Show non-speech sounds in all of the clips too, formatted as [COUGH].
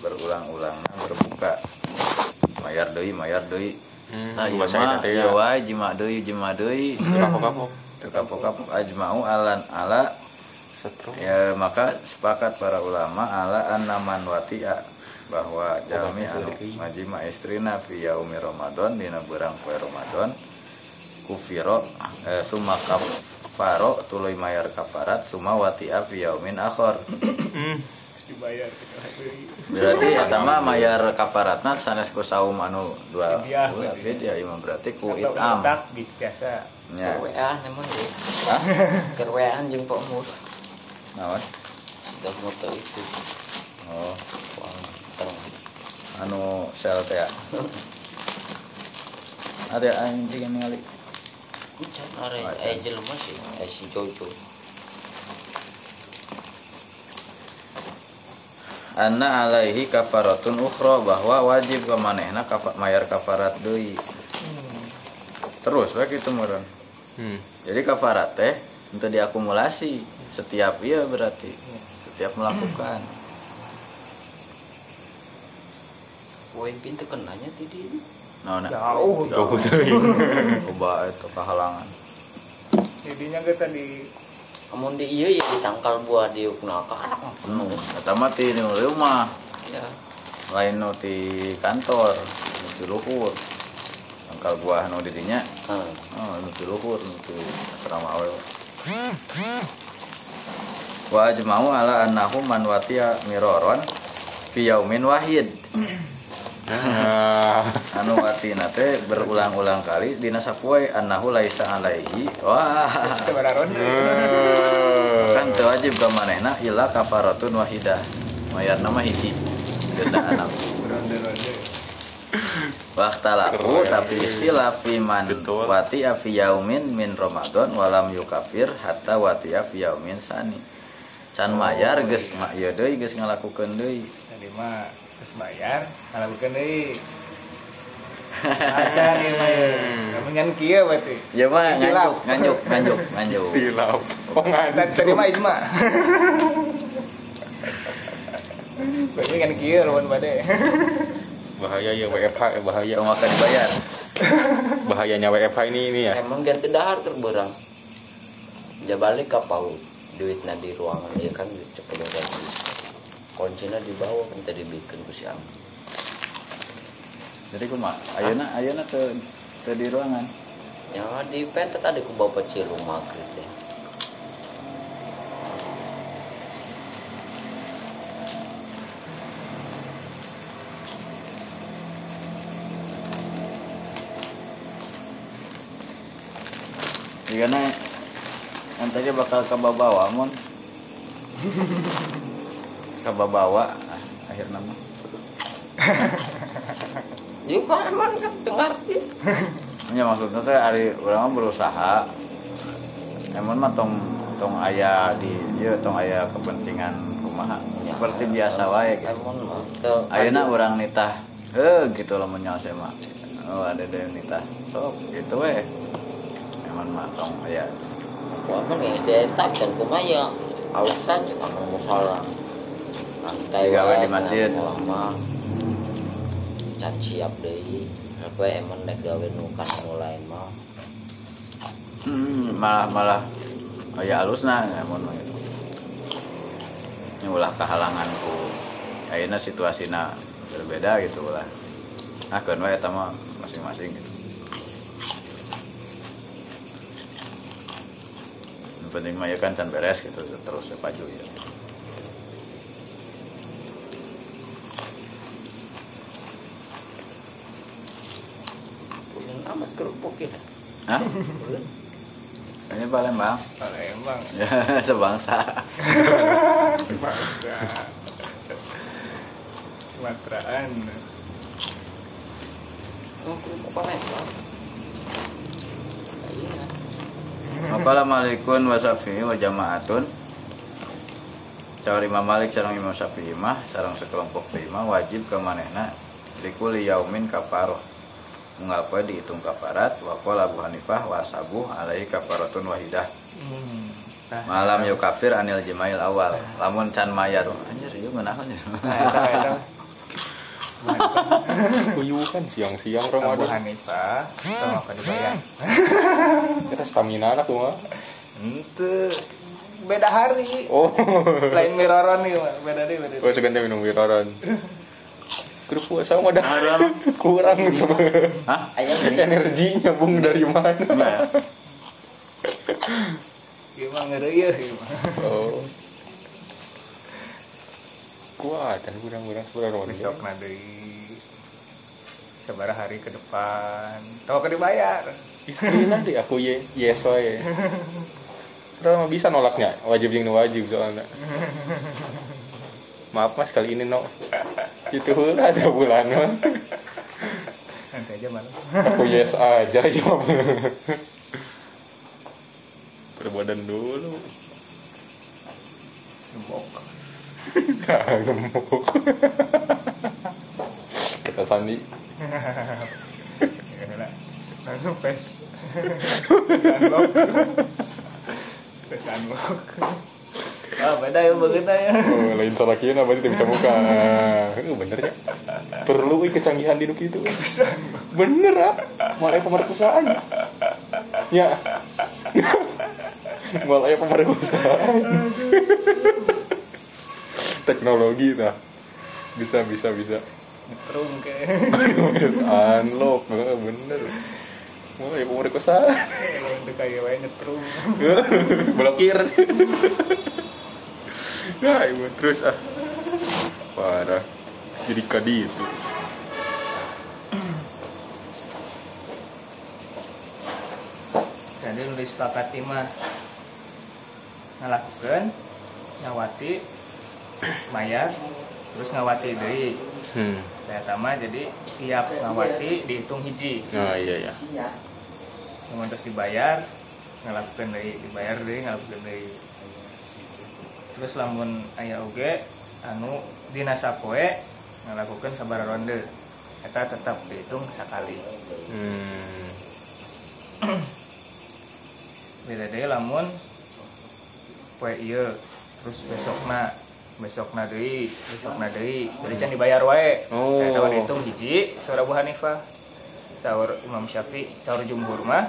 berulang-ulang berbuka. Mayar deui mayar deui. Hmm, nah iya mah iya ya. jima deui jima deui. Kapok-kapok. Ajma'u alan ala. Setrum. ya maka sepakat para ulama ala annaman wati'a bahwa jalmi anu majima istrina fi yaumi ramadan dina berang poe ramadan kufiro eh, summa kafaro tuluy mayar kafarat summa wati'a fi yaumin akhar dibayar berarti eta mah mayar kafaratna sanes ku saum anu dua ya imam berarti ku itam tak biasa Kerwean emang deh. Hah? [LAUGHS] Kerwean jeung Pak Mus. naon Dah motor itu. oh anu sel teh ya. [LAUGHS] ada anjing ningali Kucan are Macan. eh jelema sih, eh si Jojo. Anna alaihi kafaratun ukhra bahwa wajib ke manehna kafa, mayar kafarat deui. Terus we kitu meureun. Hmm. jadi kafarat teh untuk diakumulasi. Setiap iya berarti setiap melakukan. Poin pintu kenanya tadi. nah nah. Jauh Jauh. Coba [LAUGHS] itu kehalangan. Jadinya kita di Amun di iya ya ditangkal buah di uknaka anak penuh. ti nu rumah Ya. lain nu ti kantor ti luhur angkal buah nu di dinya Heeh. Oh, nu ti luhur nu ti asrama awewe. Wa ajma'u ala annahu man watiya miroron fi yaumin wahid. Nah, Anu watina teh berulang-ulang kali dina sapoe annahu laisa alaihi. Wah. sebenarnya Kan teu wajib ka manehna illa kafaratun wahidah. Mayar nama hiji. Denda anak. Keren. tapi khilafi man Betul. wati fi yaumin min Ramadan walam yukafir hatta wati fi yaumin sani. Can mayar geus mak ieu deui geus ngalakukeun deui. tadi mah terus bayar ngalakukan deui acan ieu mah ieu kamu nyan kieu berarti Ya mah nganjuk nganjuk nganjuk [LAUGHS] nganjuk. tilap. Penganjuk. tadi mah ijma berarti kan kieu lawan bade Bahaya ya WFH, bahaya. Yang akan dibayar. Bahayanya WFH ini ini ya. Emang ganti dahar terberang. Ja balik ka paut. Duitna di ruangan ya kan duit cepet ganti. Kuncinya di bawah kan tadi bikin ku si Ang. Jadi kumaha? Ayeuna ayeuna teu teu di ruangan. Ya di pente tadi ku bawa kecil rumah gitu. Digana nanti bakal kababawa mun. [LAUGHS] kababawa ah, akhirna mah. [LAUGHS] Yuk kan emang kan dengar sih. [LAUGHS] Ya maksudnya teh hari orang berusaha. Emang mah tong tong aya di ieu tong aya kepentingan kumaha. Ya. Seperti biasa wae gitu. Ayeuna urang nitah. Heuh gitu lah menyawa saya mah. Oh ada ada yang nitah. Sok gitu we. Emang mah tong aya. Wah, kan ya detak dan kumaya. Awas saja kalau Nanti Gawe di masjid. Lama. Can siap deh. Apa emang nek gawe nukan mulai mah. Hmm, malah malah aya alusna emang mah gitu. Ini ulah kehalanganku. Ayeuna situasina berbeda gitu ulah. Nah, kan wae eta mah masing-masing gitu. Yang penting mah ya kan can beres gitu terus ya paju ya. Kerupuk ya. Hah? Ini Palembang. Palembang Ya, [LAUGHS] sebangsa. bangga Sumateraan Oh, kerupuk Palembang. Iya. Malikun wa syafi'i wa jama'atun Imam Malik sareng Imam Syafi'i mah sareng sekelompok lima wajib ke manehna likuli yaumin kafaroh Poe dihitung kafarat wa qala Abu Hanifah wa sabuh alaihi kafaratun wahidah hmm. malam yukafir anil jimail awal lamun can mayar anjir ya nah, eta, eta. Kuyuhan siang-siang Abu Ramadan. Hanifah sama apa dibayar Kita stamina anak tuh mah. ente beda hari Oh. lain miroron nih beda deh beda Oh, seganti minum wiraran. [LAUGHS] Grup puasa mah dah [LAUGHS] kurang sebenarnya. Hah? ayam ini Energinya bung dari mana? Enggak ya? gimana gimana Oh. Kuat dan kurang-kurang sebenarnya besok nanti sebarang hari ke depan tau ke dibayar Istri nanti aku ye yes wae. [LAUGHS] Mah bisa nolaknya, wajib jeung nu wajib soalnya. [LAUGHS] Maaf mas kali ini no. Itu ada bulan mah. nanti aja malam Aku yes aja ya. Perbadan dulu. gembok Gak gemuk. Kita sandi. ya langsung pes pes unlock pes unlock ah beda ya begitu ya Oh, lain salah kira berarti bisa buka. [LAUGHS] Eh, bener ya. Perlu ih kecanggihan di itu. Bener ah. Malah pemerkosaan. Ya. [LAUGHS] Malah pemerkosaan. Teknologi dah. Bisa bisa bisa. ke Yes, unlock Eh, bener. Mulai pemerkosaan. itu kayak wae nyetrum [LAUGHS] Blokir. Nah, ibu terus ah. Parah. Jadi kadi itu. jadi nulis disepakati mah ngalakukan ngawati bayar terus ngawati deui Hmm. saya sama jadi tiap ngawati dihitung hiji Oh iya iya. Namun terus dibayar ngalakukan deui dibayar deui ngalakukan deui terus lamun aya oge anu dina sapoe ngalakukan sabar ronde eta tetap dihitung sekali Hmm. beda deh lamun poe ieu terus besokna besokna deui besokna deui jadi can dibayar wae Oh. saya dihitung hiji saur Abu Hanifah saur Imam Syafi'i saur jumhur mah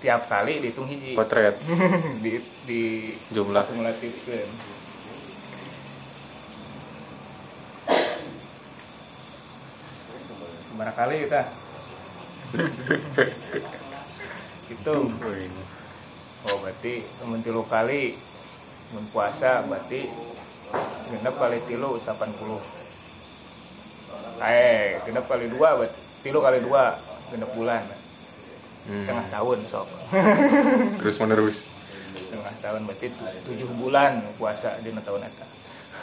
tiap kali dihitung hiji. Potret. [LAUGHS] Di di jumlah. kumulatifkeun berapa kali kita. [LAUGHS] Itu. Oh berarti mun tilu kali mun puasa berarti genep kali tilu 80 Eh genep kali dua berarti tilu kali dua genep bulan Hmm. setengah tahun sok [LAUGHS] Terus menerus. setengah tahun berarti tu- tujuh bulan puasa di tahun eta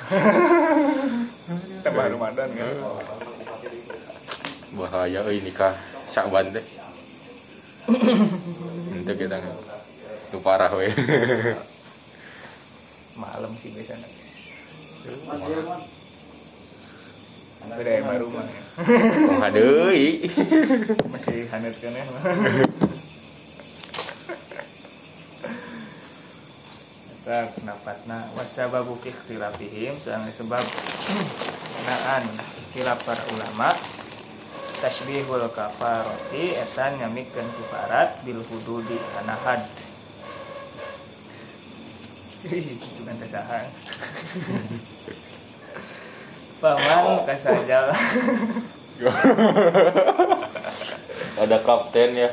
[LAUGHS] tambah Ramadan kan Bahaya euy nikah Syakban teh. Ente [LAUGHS] kita Itu parah we. malam sih biasanya beda ya baru mah ya. Oh deui. masih hanet kan ya Eta pendapatna wasababu ikhtilafihim seorang sebab naan khilaf para ulama tasbihul kafarati eta nyamikeun kafarat bil hududi kana had itu kan Paman kasajal [LAUGHS] Ada kapten ya.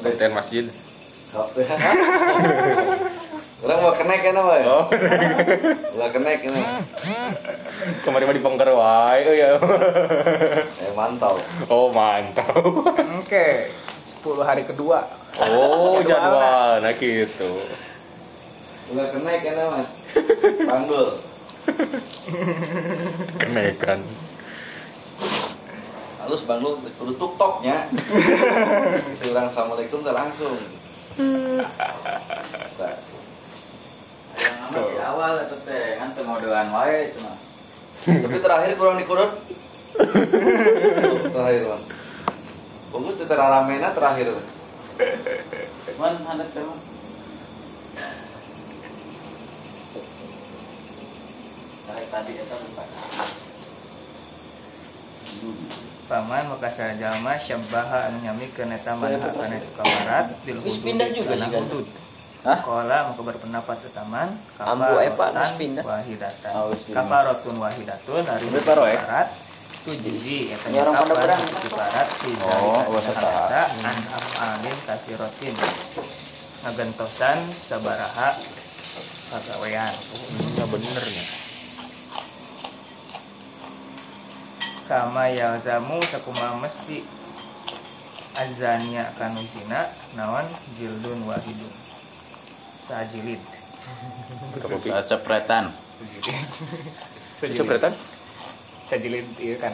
Kapten masjid. Orang mau kenaik kan apa ya? Oh, Lah kenaik ini. kemarin mah di Pengker wae oh ya. Eh mantau. Oh, mantap. Oke, 10 hari kedua. Oh, jadwal nah gitu. Lah kenaik kan apa? Panggul. [LAUGHS] Kenaikan. Halus bang lu kudu tuktoknya. Bilang assalamualaikum udah langsung. Yang amat di awal itu teh kan ngodelan wae cuma. Tapi terakhir kurang dikurut. terakhir bang. Punggu setelah ramena terakhir. Man handap teh tadi eta lupa. Hmm. paman maka jalma syabbaha anu nyamikeun eta manha kana itu kafarat bil hudud pindah juga kana sih, kan? hudud Hah? Kola maka berpendapat Ambu Epa, geus pindah. wahidatan pindah. kafaratun wahidatun hari paro, eh? tujuji eta Ini orang pada berang. kafarat Oh, wasa taha. an afalin kasirotin ngagentosan sabaraha pagawean Ya bener nih. Kama yalzamu sakuma mesti. Azania kanu zina naon jildun wahidun. Sajilid. Cepretan Cepretan? sajilid. Iya kan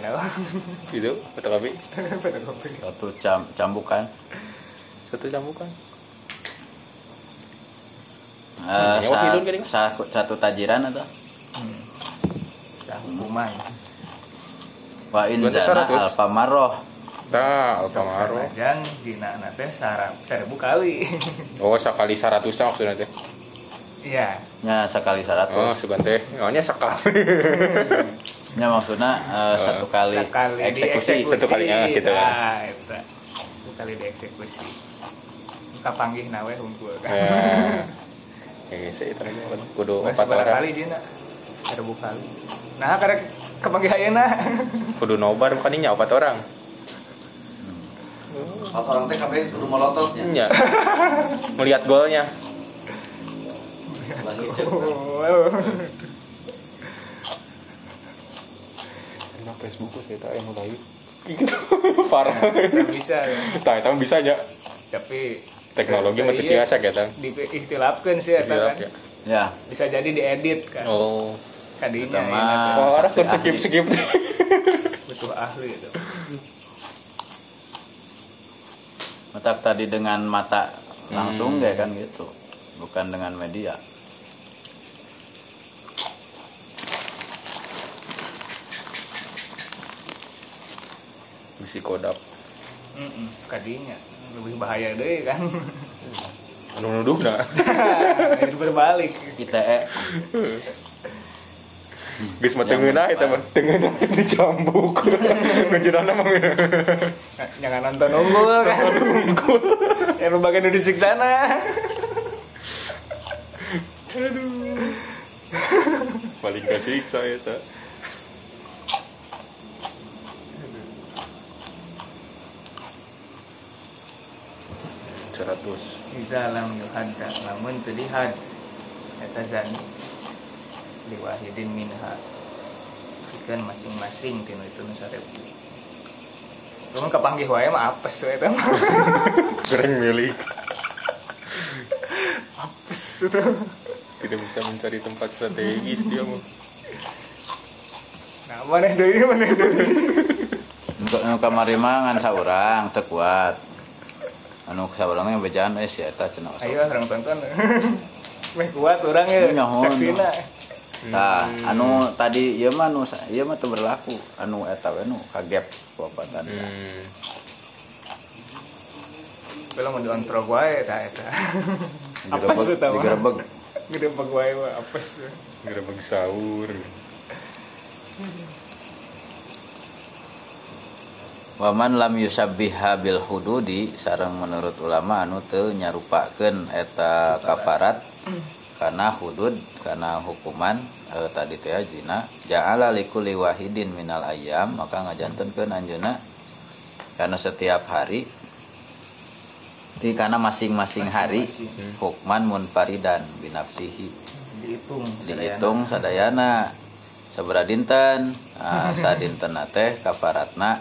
[LAUGHS] Gitu, kata kopi. pada kopi satu cam cambukan Satu cambukan. Eh, Nyawa sa- satu tajiran atau? Hmm. Hukuman wa in zana seratus. alfa maroh Nah, Alfamaro. Jangan zina nate sarap seribu kali [LAUGHS] Oh, sekali seratus maksudnya teh. iya. Nya sekali Oh, seratus. [LAUGHS] Segan teh. Awalnya sekali. nya maksudnya eh, satu kali sekali eksekusi. Satu kali, ah, gitu lah. nah, eta. satu kali dieksekusi kapanggih nawe hunkul kan Eh, saya itu. Kan kudu empat kali dina seribu kali nah karena kepanggih ayeuna Kudu nobar bukan ini empat orang. Apa orang teh kabeh kudu molototnya. Iya. Melihat golnya. Lagi cek. Kenapa Facebook saya tak yang mulai. Gitu. [LAUGHS] Parah. Bisa ya. Tah, itu bisa aja. tapi Teknologi eh, mah iya, biasa gitu. di ikhtilafkeun sih eta Dilap kan ya. ya bisa jadi diedit kan Oh. Kadinya mah. Oh, orang saksi skip skip. butuh ahli itu Matak tadi dengan mata langsung Hmm. ya kan gitu bukan dengan media Misi kodap. Mm-mm, kadinya lebih bahaya deh kan Anu nuduh nah. [LAUGHS] itu berbalik kita eh [LAUGHS] Geus mah teungeunah eta mah. Teungeunah dicambuk. [LAUGHS] Ngejurana mah. Jangan nonton unggul kan? Ya berbagai di sana. Paling kesiksa eta. Seratus. Iza lam yuhadda lamun teu dihad eta zani liwahidin minha Ikan masing-masing tinu itu nu sarebu Cuman kepanggih wae mah apes we eta [LAUGHS] mah. Goreng milik. apes itu Tidak bisa mencari tempat strategis dia mah. nah mana deui mana deui Untuk nu kamari mah ngan saurang teu kuat. Anu saurang yang bejaan eh si eta cenah. ayo orang tonton [LAUGHS] meh kuat orang ya saksina Tah, anu tadi ieu mah anu ieu mah berlaku. Anu eta we nu kagep popatan. Hmm. belum mau diontrog wae eta eta Digerebeg- eta mah digerebeg. gede peg wae mah apes Gerebek sahur. Waman lam yusabbiha bil hududi sareng menurut ulama anu teu nyarupakeun eta kafarat karena hudud karena hukuman eh, tadi teh zina. Ja'ala likulli wahidin minal ayyam maka ngajantenkeun anjeunna. Karena setiap hari di karena masing-masing hari hukman munfaridan binafsihi. Dihitung dihitung sadayana. sabara dinten nah, sadinten teh kafaratna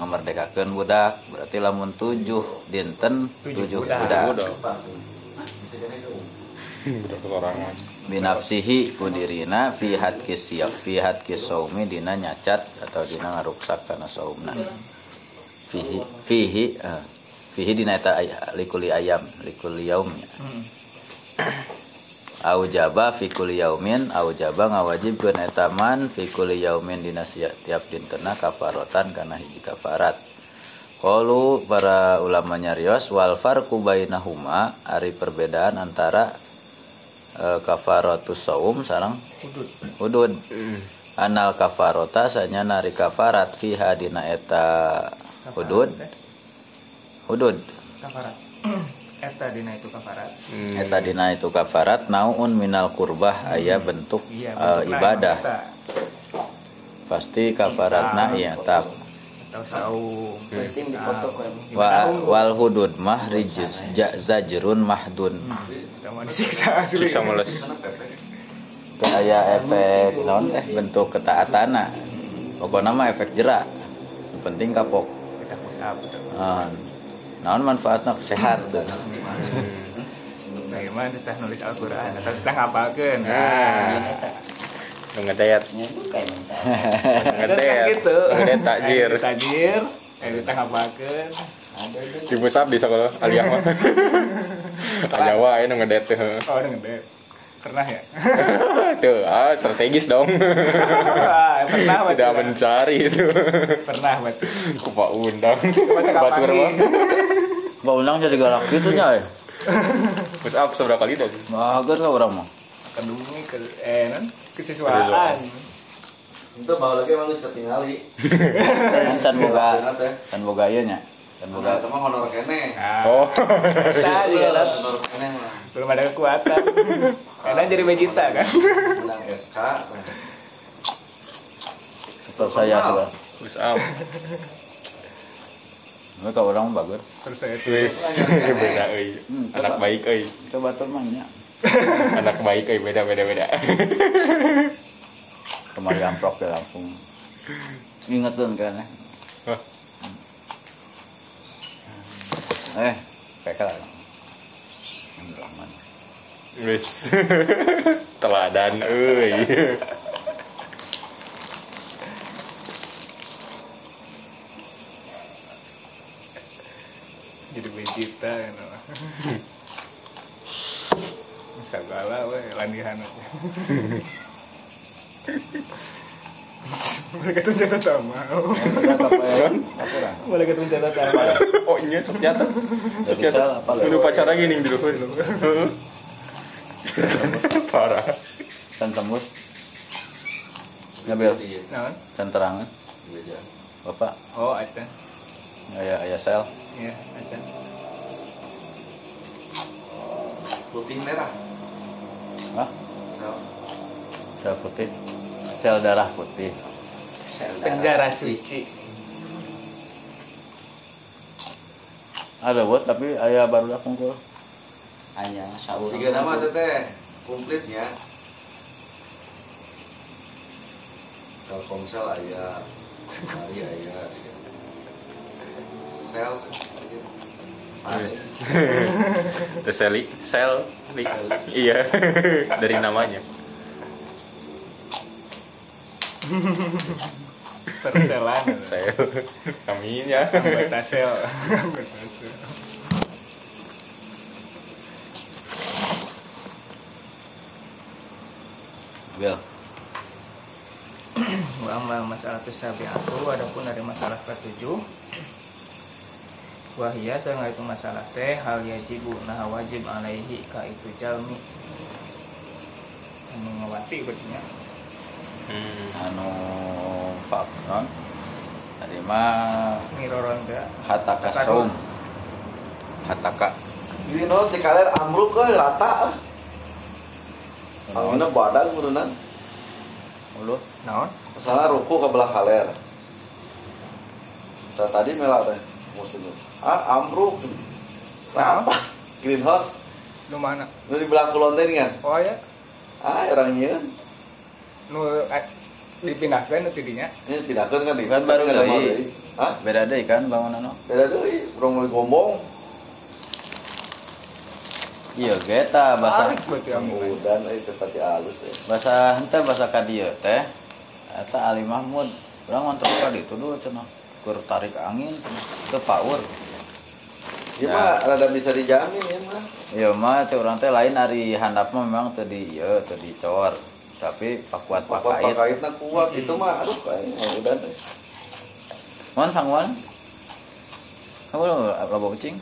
ngamerdekakeun budak. Berarti lamun tujuh dinten Tujuh tujuh budak. budak. Binafsihi kudirina fi hadkis siyak fi hadkis saumi dina nyacat atau dina ngaruksak karena saumna. Fihi fihi eh, fihi dina eta ay, likuli ayam likuli yaumnya. Hmm. au jaba fi kulli yaumin au jaba ngawajibkeun eta man fi kulli yaumin dina tiap dintena kafaratan kana hiji kafarat. Qalu para ulama nyarios wal farqu bainahuma ari perbedaan antara e, kafaratus saum sareng Hudud. hudud anal kafarota sanya nari kafarat fiha dina eta hudud hudud kafarat. [CLEARS THROAT] Eta dina itu kafarat. Hmm. eta dina itu kafarat naun minal kurbah aya bentuk iya eh, bentukna ibadah. pasti kafaratna iya tak di foto kok emang. wa wal hudud mah rijuz ja- zajrun mahdun sama disiksa asli. Siksa meles. Teu aya efek naon eh bentuk ketaatana pokoknya mah efek jerak. Yang penting kapok. Kita pusap Ah, naon manfaatnya sehat. Bagaimana kita nulis Al-Quran? Atau kita ngapalkan Nah. Nu ngedayat. Ngedayat. gitu. Ngedayat takjir. Takjir. Eh kita ngapalkan Di pusat di sekolah aliyah [LAUGHS] mah. Wae nu ngedayat teh. oh ngedayat pernah ya [LAUGHS] Tuh, ah strategis dong. Wah, pernah [LAUGHS] Tidak ya? mencari itu. pernah berarti Ku Pak undang. Batur kapan mah. Mbak Undang jadi galak gitu nya. eh. Push up seberapa kali tadi? Bagus ka urang mah. kedumi ke eh non kesiswaan Itu bawa lagi emang geus ketingali. Kan can boga ya. can boga ieu nya. Can boga Itu mah honor kene. nah, Oh. kita juga lah, Honor kene mah. belum ada kekuatan kadang jadi vegeta kan Menang SK. setor saya sudah. Push up. Mereka orang bagus. terus saya tuh Wis beda euy. Hmm, Anak coba. baik euy. Coba tuh mah nya. Anak baik euy [LAUGHS] beda beda beda. Kemarin amprok ke Lampung. Ingat tuh kan. eh. Eh, kayak lah. Aman. Wis. [LAUGHS] Teladan euy. jadi vegeta [LAUGHS] kan bisa gala we landihan aja [LAUGHS] boleh ketemu jatah? Apa boleh ketemu jatah tama Oh iya sok nyata. Sok lagi nih dulu. [LAUGHS] Parah. Can tembus. Naon can terangan. Bapak, oh ada aya aya sel. ya ada Putih merah. Hah? Sel. Sel putih. Sel darah putih. Penjara suci Ada buat tapi aya baru dah kumpul. Aya saur. Tiga nama teteh komplitnya. Telkomsel aya, Mari aya. Sel. The Sally, Sel. Iya, dari namanya. [LAUGHS] perselan. Sel, kaminya. anggota sel anggota sel. Bil. wa masalah tasabi'atu adapun dari masalah ketujuh. Wahia saya itu masalah teh hal yajibu nah wajib alaihi ka itu jalmi. Anu ngawati berarti Hmm. Anu pak non. Tadi mah teh hataka saum. Hataka. Ini no di kaler amruk ke rata. Angina badan kudunan. Ulu. naon Masalah ruku ke belah kaler. Saya tadi mela teh musuhnya. Ah amruk. Nah, apa? Greenhouse. nu mana Nu di belah kulon teh kan. oh ya Ah orangnya. Nu eh, dipindahkan nu tidinya Ini pindahkan kan di Kan baru kan deui. Hah? Beda deh kan bangunan no. Beda deui, urang mulai gombong. Iya geta bahasa Udan itu tadi halus ya. bahasa henteu bahasa ka dieu teh. Eta Ali Mahmud. Urang ngontrak ka ditu dulu cenah. Keur tarik angin teu power. Ya, Ya. mah rada bisa dijamin ya mah. Iya mah cek urang teh lain ari handap mah memang teu di ieu teu dicor. Tapi pakuat Pakait pakait. pakaitna kuat itu mah aduh kayaknya udan teh. Wan sangwan. Kamu lo apa kucing?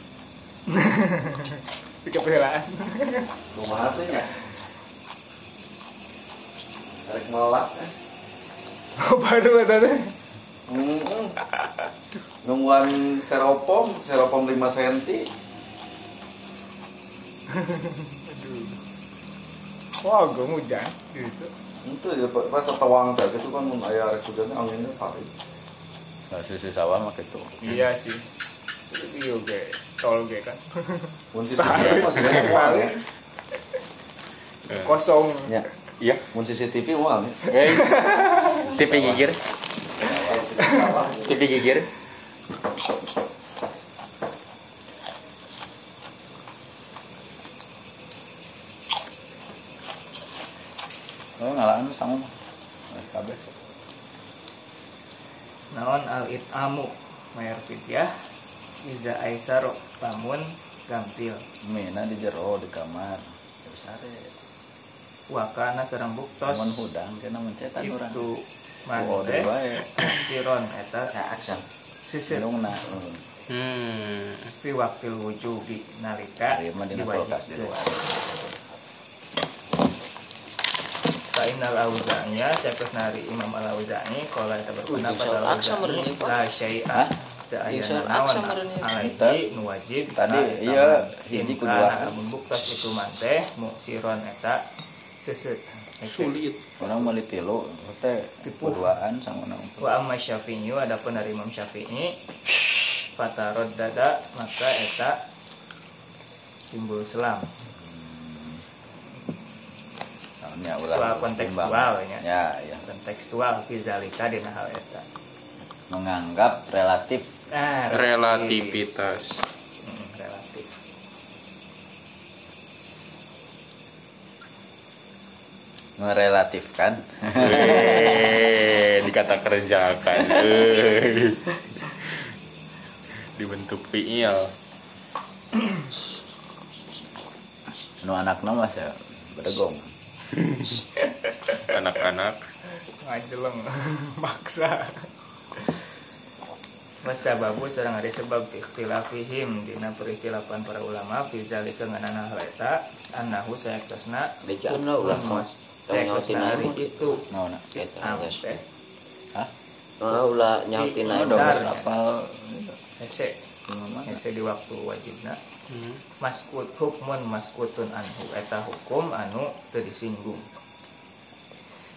[LAUGHS] di kepelaan Kumaha teh nya. Tarik melak eh. baru eta teh Hmm. Nungguan seropom, seropom 5 cm. [LAUGHS] wah gue hujan gitu Itu ya pas tawang teh itu kan mun aya rek hujan anginnya pari. Nah, susu sawah mah gitu iya sih iya ge tol ge kan [LAUGHS] Mun CCTV masih banyak uang ya. kosong Ya. Iya. Mun CCTV uang TV gigir. TV gigir. oh ngalaan sama mah Nah, kabeh naon al itamu mayar fidyah iza aisaro lamun gampil mina di jero di kamar ya sare wakana sareng buktos Mun hudang kena mencetan urang itu Oh, mante di bae. siron eta aksan. sisir Minungna. Hmm. fi waktil wujubi nalika dina kulkas di luar. Kainal auzanya Syekh nari Imam al auzani Kalau kita berpendapat al auzani. La syai'a Hah? Da aya sholat naon aksa meureun, ya. Alaihi nuwajib Tadi, iya, hiji kedua. kana Amun buktas itu manteh Muksiron eta Seset Sulit. Orang meuli tilu teh keduaan sama nang. Wa amma syafi'i Adapun dari Imam Syafi'i Fatarod dada Maka eta Timbul selam Naonnya ulah. Soal kontekstual nya. Ya, ya. Kontekstual Fizalika dina hal eta Menganggap relatif Nah, Relativitas. Hmm, relatif. merelatifkan. Eh, dikata kerjakan. [LAUGHS] Dibentuk fiil. nu anakna mah ya bedegong. [LAUGHS] Anak-anak. ngajeleng [LAUGHS] maksa Masa babu sareng ada sebab ikhtilafihim dina perikhtilafan para ulama fi zalika nganana hal eta annahu sayaktosna Bejaan lah ulah. Tau nyautin hari itu Naon? Eta teh Hah? Ulah nyautin aja. Apal hese hese di waktu wajibna maskut hukmun maskutun anhu. Eta hukum anu teu disinggung.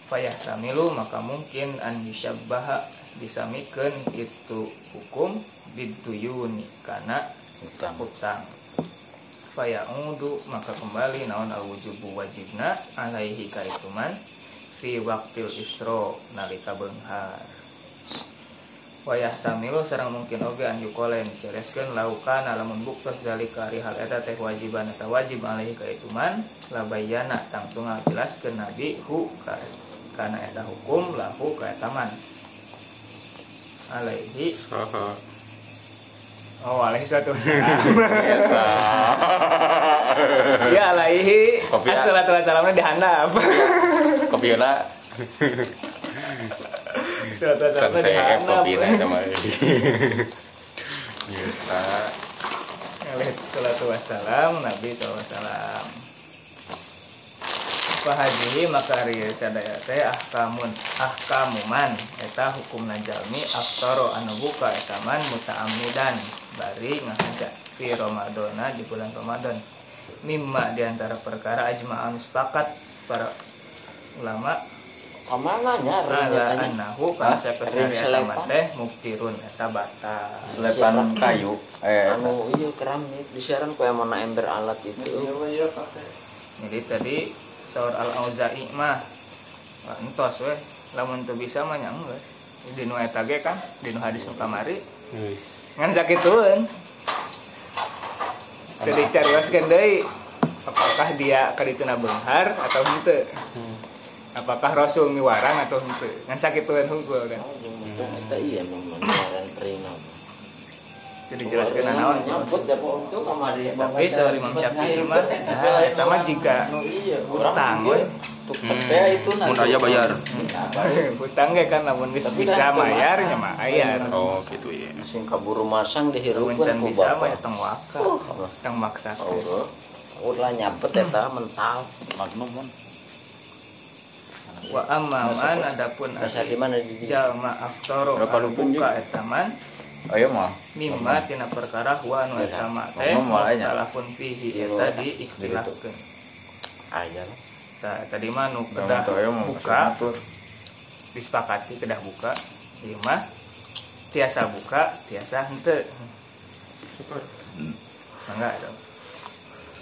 Fayah tamilu maka mungkin an yusyabbaha disamikeun itu hukum biduyuni kana Utang. hutang. Fayaudu maka kembali naon al wujubu wajibna alaihi kaituman fi waktil istro nalika beunghar wayah tamilu sareng mungkin oge an yukolen cereskeun laukan lamun buktos zalika ari hal eta teh wajiban eta wajib alaihi kaituman labayana tangtung jelaskeun nabi hu ka kana eta hukum lahu ka eta man alaihi oh alaihi satu. [LAUGHS] Biasa. Ya alaihi. Kopi ya. Assalatu wassalamnya dihandap. Assalatu Kan wassalamnya saya dihandap kopiona sama Biasa. Alaihi salatu wassalam Nabi SAW Fahadihi maka hari sadaya teh ahkamun ahkamuman. Eta hukum najalmi aftaro anu buka eta man muta'ammidan. Bari ngahaja fi Ramadana di bulan Ramadan. Mimma di antara perkara ajma'an sepakat para ulama Ke mana nya kana Hah? saperti Ring eta teh muktirun eta batal Lepan kayu. Eh, Anu iya keramik disiaran kaya mana ember alat itu. jadi tadi saur al auza'i mah entos weh. Lamun teu bisa mah nya geus di nu eta ge kan di nu hadis nu kamari. Ngan sakitueun teu dicarioskeun deui apakah dia kadituna beunghar atau henteu apakah rasul miwarang atau henteu ngan sakitueun hungkul kan? Kita iya memang beneran perinam. jadi jelaskeun naon ya tapi saur Imam Syafi'i mah nah eta mah jika iya, utang we itu Mun aya bayar. [LAUGHS] hutang ge kan lamun geus bisa mayar nya mah ayar. Oh, gitu ya. Sing kaburu masang dihirupkeun ku bisa mah bapak. ya tong wakaf. Tong maksa. Ulah nyabet eta mental. Magnum kan. Wa amma man adapun Dasar di mana di jalma aftoro anu buka etaman. Ayo mah mimma tina perkara huwa anu etama teh salafun fihi Iya, eta mulai. diikhtilafkeun aja lah Tah, tadi mah nu kedah buka. Disepakati kedah buka. Ieu mah tiasa buka tiasa henteu. Mangga dong.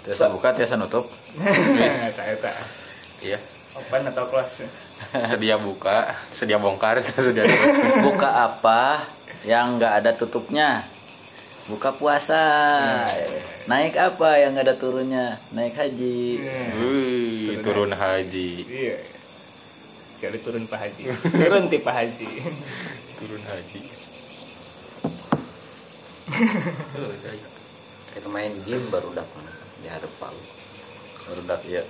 Tiasa buka tiasa nutup. [LAUGHS] Iya. Open atau close? [LAUGHS] Sedia buka, sedia bongkar, [LAUGHS] sedia buka apa yang nggak ada tutupnya? Buka puasa. Naik apa yang nggak ada turunnya? Naik haji. Wih, turun haji. iya. Jadi turun pak haji. [LAUGHS] Turun ti pak haji. Turun haji. kita main game baru dapat di hadapan baru dak iya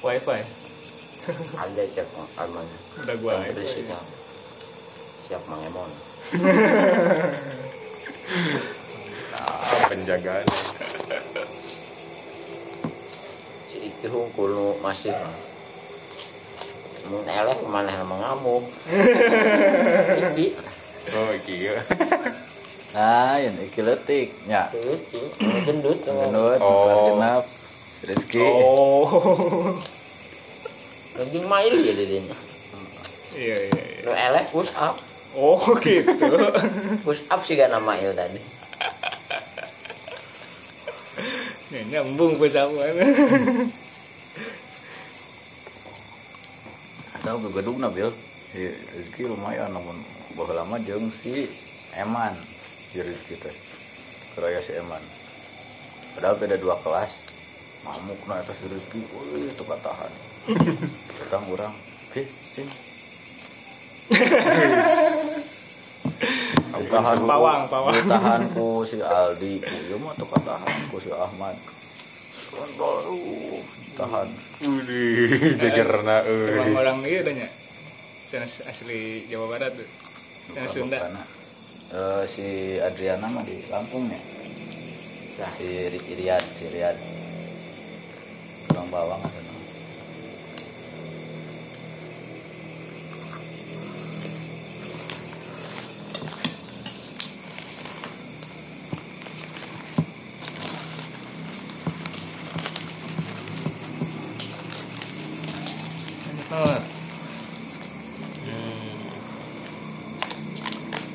wifi. Ada cek almanya udah gua yang berisik ya. siap mangemon Ah, penjagaan. si iki hungkul nu masih. Mun eleh mana yang mengamuk. Iki. Oh, iya. nah yang iki letik ya. Gendut. Gendut Oh. genap rezeki oh. Nanti mail ya didinya iya iya iya. nu eleh push up. Oh gitu. [LAUGHS] Push up sih kan nama il tadi Ini nyambung bersama tahu ke gedung nabil si rezeki lumayan namun bahwa lama jeng si Eman. Si rezeki teh. Keraya si Eman. Padahal beda dua kelas mamuk na atas si rezeki. Wih itu tahan. Datang orang eh sini. Tahan Pawang, pawang. tahan ku si Aldi. Ku ieu mah tuh tahan ku si Ahmad. Uh, tahan. Wih, [LAUGHS] jajarna emang euy. orang iya adanya sana asli Jawa Barat tuh. Sana Sunda. Karena eh, si Adriana mah di Lampung ya. Nah, si Ri- Riyad, si Riyad. Tukang bawang ada nama. oh,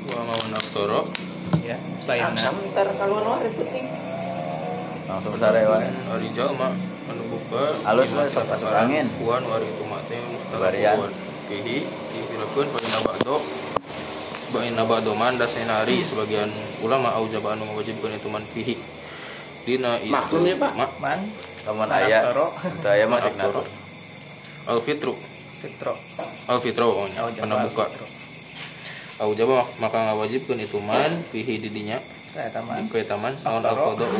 Wa mau ya selain sebentar kalau hari putih Langsung sare wae. Ari jalma anu buka. Halus we sok masuk angin. Kuan wari itu mate Sabarian. Kihi difilakeun pada nabado. Bain nabado manda senari sebagian ulama au jaba anu mewajibkeun itu man fihi. Dina itu. Maklum ya, Pak. Ma, man Lamun Man aya, itu aya mah cek Aftoro. al fitru. fitro Al fitro fitro. Au jaba maka ngawajibkeun itu man fihi didinya. saya taman Ke taman naon al qada'u.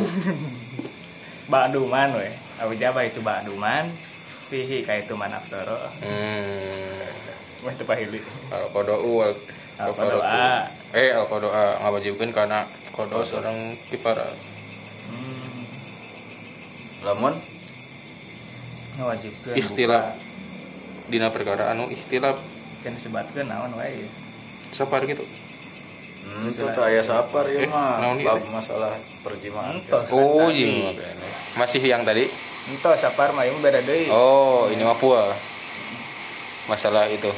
[LAUGHS] Ba'duman we Jaba itu Ba'duman Fihi kayak itu manaftoro Hmm. Wah itu pahili al qada'u wal Al kafaratu. qada'a. eh al qada'a ngawajibkeun karena qada seorang kifarat hmm. lamun Ngawajibkeun ikhtilaf dina perkara anu ikhtilaf Kan sebatkeun naon wae sapar gitu hmm, itu tuh aya sapar ya Eh, mah bab masalah perjimaan. Kan oh tadi. iya masih yang tadi? Entos sapar mah yang beda deui. Oh ini mah pua. Masalah itu.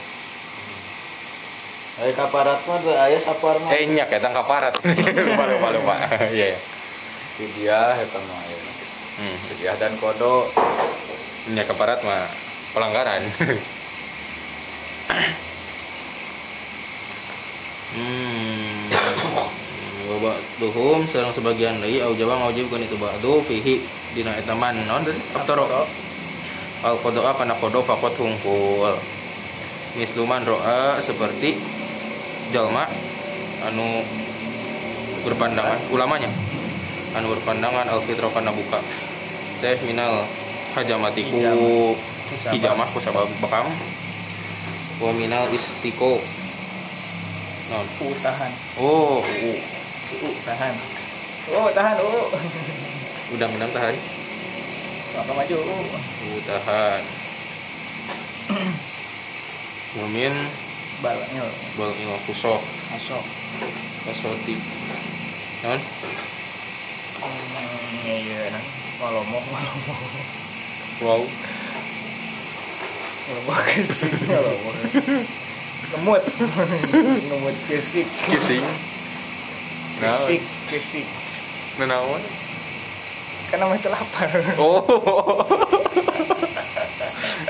Aya kaparat mah tuh aya sapar mah. eh nyak ya tangkap parat [LAUGHS] lupa lupa lupa. [LAUGHS] Iya iya. Fidyah eta mah aya. hmm. Fidyah dan kodo. Nyak kaparat mah pelanggaran. [LAUGHS] Hmm Bawa tuhum sareng sebagian deui au jawa ngawajibkeun itu ba'du fihi dina eta man naon tadi aftaro al qada'a kana qada faqat hungkul. Misluman ro'a seperti jalma anu berpandangan ulamanya. Anu berpandangan al fitra kana buka. Teh minal hajamatiku. Hijamah. Ku sabab bekam wa minal istiko non. Uh, tahan oh uh, Uh, tahan. Oh tahan uh udang-udang tahan. Maka maju uh. uh, tahan. Yamin balanya bal ilal kusoh masuk kasoti non hmm, iya nah kalau mau kalau mau wow. Kalau mau kesik kalau mau ngemut. [LAUGHS] Ngemut kesik. Kissing kesik kesik Nenawan. kan namanya itu lapar Oh.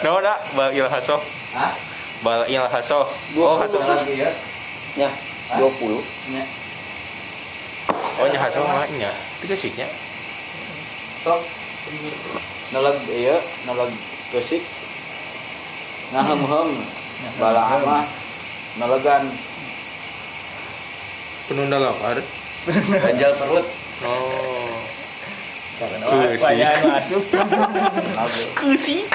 No, nak bal il hasoh. Hah? Bal il hasoh. Oh, hasoh. lagi ya Ya, 20. nya Oh, nya hasoh mah nya. Itu kesiknya. sok nalag iya nalag kesik ngahem hem bala ama nalagan Penunda lapar. ganjal perut Oh. banyak masuk Nabi. Kesik.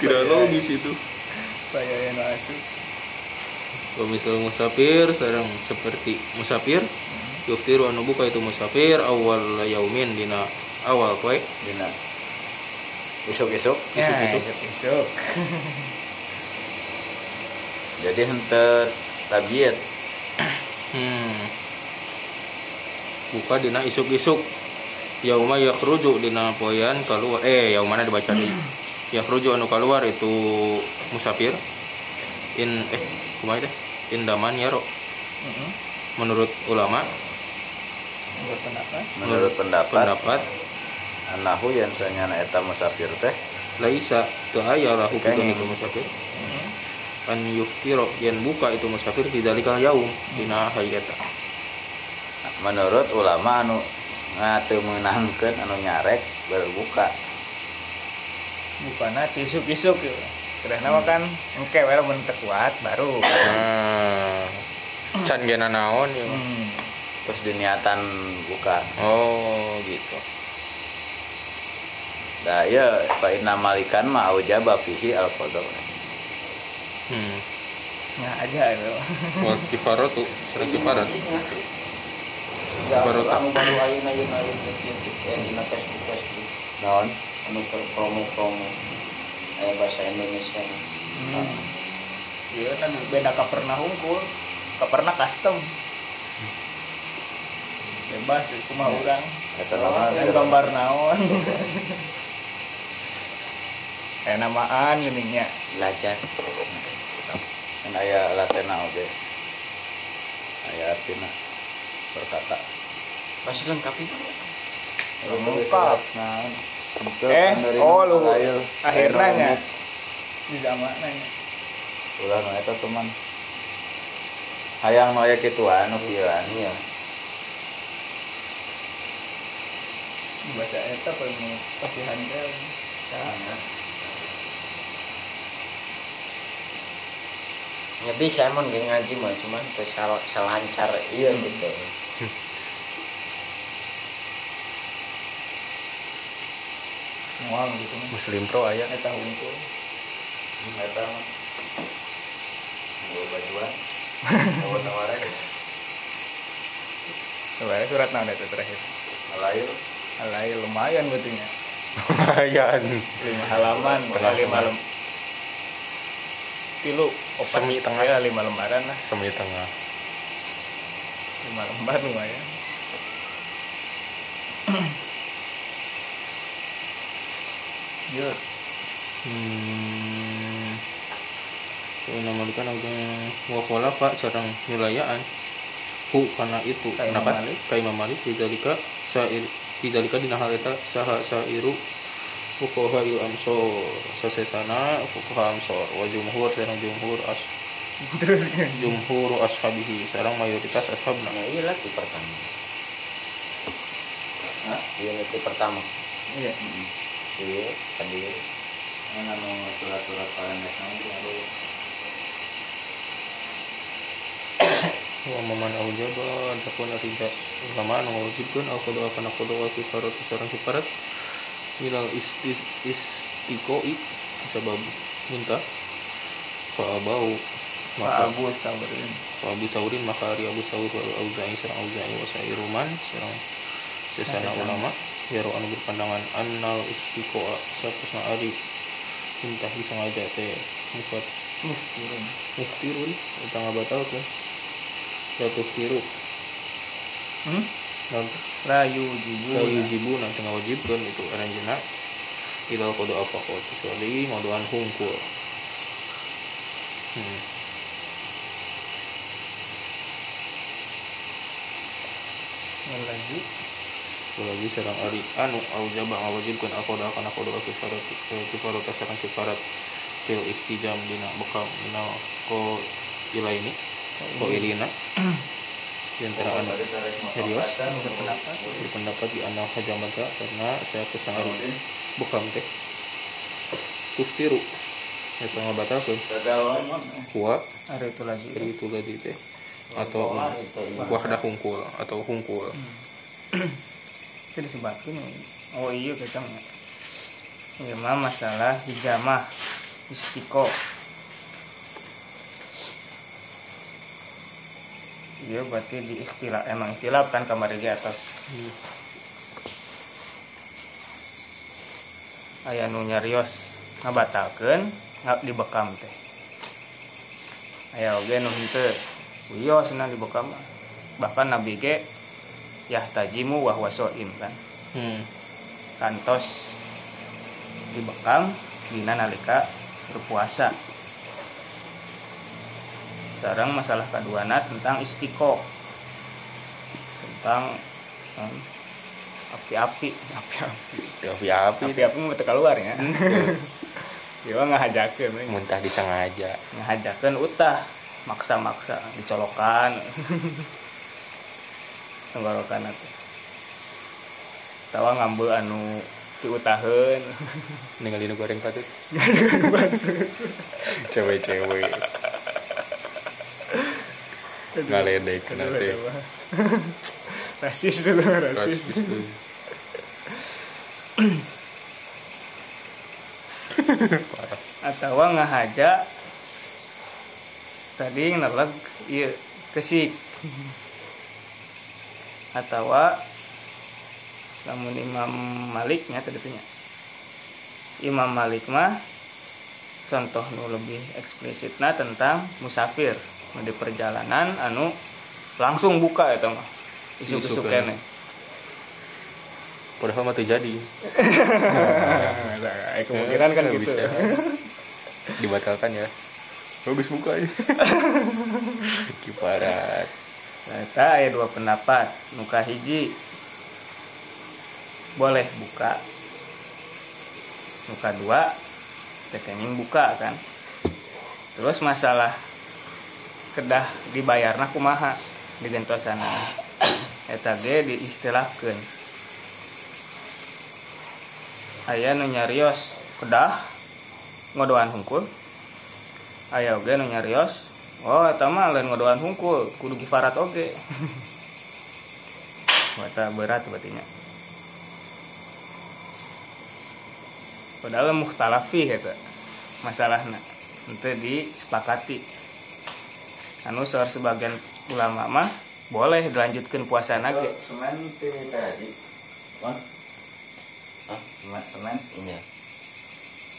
Tidak logis itu. banyak masuk Wa misal musafir sareng seperti musafir yuftiru anu buka itu musafir awal yaumin dina awal poe dina isuk ya Isuk-isuk. isuk isuk jadi hente tabiat hmm. Buka dina isuk-isuk. Yauma yakhruju dina poean keluar. Eh yaumana dibaca di yakhruju anu keluar itu musafir. In eh kumaha teh? Indaman ya ro Mhm. menurut ulama. Menurut pendapat. Menurut pendapat. Pendapat. Anahu yang sanyana eta musafir teh. Laisa teu aya lahu musafir. An yuftiro yang buka itu musafir di dalikal yaum. Dina hari eta menurut ulama anu ngatu menangkan anu nyarek berbuka. Bukannya isuk isuk Sudah nama kan engke wae mun teu kuat baru. nah can gena naon ya. Hmm. terus diniatan buka. Oh gitu. Dah ya fa inna malikan ma aujaba fihi al qada hmm. Nah aja itu. wal kifaratu sareng kifarat. Ya, Baru anu baru ayeuna eh dina Facebook Facebook naon? Anu promo-promo aya bahasa Indonesia. Hmm. Iya kan beda ka pernah hungkul, ka pernah custom. Bebas kumaha urang. eta nama gambar naon. Kayak namaan geuning nya. belajar. Kan aya latena oge aya artina berkata masih lengkap itu? Lengkap. naon Eh, oh lu akhirnya nya di zaman nya. ulah nu eta teman. Hayang nu aya kituan nu kieuan iya Baca eta penuh pasihan teh. Ya bisa emang geng ngaji mah cuman teu sal- selancar iya gitu. Mual gitu muslim pro aya Eta hungkul. eta mah Gua bajuan tawar-tawaran Coba surat naon itu terakhir. Malayu Alai lumayan betulnya. lumayan. Lima halaman. Tengah lima lem tilu opat. Semi tengah. ya lima lembaran lah. Semi tengah. Lima lembar lumayan [CLEARS THROAT] Yuk, hmm. Nama kan agak wakola pak. Sarang nilayaan hu karena itu. Kenapa? Malik. ka Imam Malik. Dizalika sair dizalika dina hal eta saha sairu fuqaha il amsor sasesana fuqaha amsor wa jumhur sareng jumhur as [LAUGHS] terus jumhur ashabihi. Sareng mayoritas ashabna. Nah iya lah pertama. Hah? iya itu pertama. Iya. Iya tadi. Ini anu surat-surat palemnya nanti aduh wa maman aujaba adapun arida ulama anu ngawajibkeun au qada kana qada wa kifarat sareng kifarat minal istis istiqoi sebab minta fa abau Pak maka Abu Saurin. Abu Saurin maka ari Abu Saur wal Auza'i sareng Auza'i wa Sa'iruman sareng sesana ulama. Yaro anu berpandangan annal istiqoa sapusna ari minta disengaja teh mufat. Muhtirun. Muftirun Eta ngabatalkeun La tuftiru Hmm? Non La yujibu. La yujibu nanti ngawajibkeun itu aranjeuna Idal kodo apa kok kecuali ngodoan hungkul hmm. Lagi. lagi serang ari anu au jaba ngawajibkeun akoda kana kodo kifarat kifarat sareng kifarat fil ihtijam dina bekam dina ko ila ini ko ilina [CLEARS THROAT] di antara anu serius Berpendapat. berpendapat di anak hajamata karena saya ke sana ari bekam teh tuftiru eta ngabatalkeun kuat Ada itu lagi. dari itu tadi teh atau wahdah hungkul atau hungkul Itu disebutkan. Oh iya kita mah. Iya mah masalah hijamah istiko. Iya berarti di ikhtilaf emang ikhtilaf kan kamar di atas. Aya nu nyarios ngabatalkeun nggak dibekam teh. Aya oge nu henteu wios na dibekam. Bahkan nabi ge yah tajimu wah wasoim kan? Hmm. kantos dibekam dina nalika berpuasa sekarang masalah keduana tentang istiqo. Tentang hmm, api-api. Api-api. Api api api-api mau keluar ya? [LAUGHS] Dia mah ngahajakeun muntah disengaja. Ngahajakeun utah. Maksa-maksa. Dicolokan. [LAUGHS] Tenggorokan atuh tawa ngambil anu diutaheun. Ninggalin goreng [LAUGHS] patut. Cewek-cewek ngaledek nanti [LAUGHS] rasis tuh rasis. Atau ngahaja tadi ngelag iya kesik. Atau namun Imam Maliknya tadi punya. Imam Malik mah contoh nu lebih eksplisitna tentang musafir di perjalanan anu langsung buka itu mah isu isu kene. Padahal mah jadi [LAUGHS] Nah, kemungkinan kan gitu. Bisa. dibatalkan ya. Bagus buka ya? [LAUGHS] Kiparat Ternyata ada dua pendapat. Nuka hiji Boleh buka. Nuka dua Tekenging buka kan? Terus masalah Kedah dibayarna kumaha Di gentosana Eta ge diistilahkeun Aya nu nyarios Kedah Ngodoan hungkul Aya oge nu nyarios Oh, eta mah lain ngodoan hungkul, kudu kifarat oge. [LAUGHS] Wata berat berarti nya. Padahal muhtalafi eta masalahna. Itu disepakati. Anu soal sebagian ulama mah boleh dilanjutkan puasa ge. semen teh tadi Wan? Hah? semen semen Iya.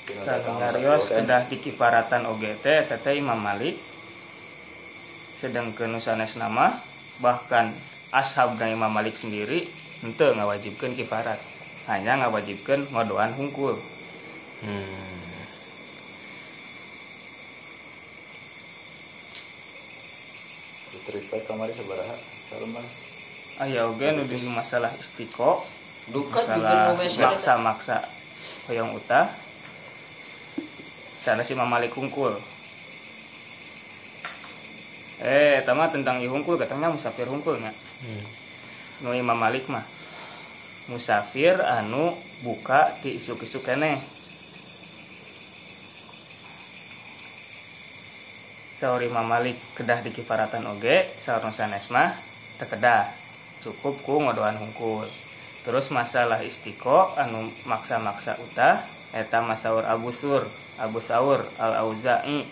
Kalau ngarios kedah dikifaratan oge teh teteh Imam Malik sedangkan nusanes nama bahkan ashab dan Imam Malik sendiri ente ngawajibkan kifarat hanya ngawajibkan ngodoan hungkul hmm. Cerita kamari sabaraha saluman aya oge nu di masalah istiqo Duka masalah ada. maksa-maksa hoyong utah sana si Imam Malik hungkul. Eh tama tentang i hungkul katanya musafir hungkulnya Hmm. nu Imam Malik mah. Musafir anu buka di isuk-isuk kene Saur Imam Malik kedah di kifaratan oge saur nu sanes mah teu kedah cukup ku ngodoan hungkul. Terus masalah istiqo anu maksa-maksa utah eta masaur Abu Sur Abu Saur Al Auza'i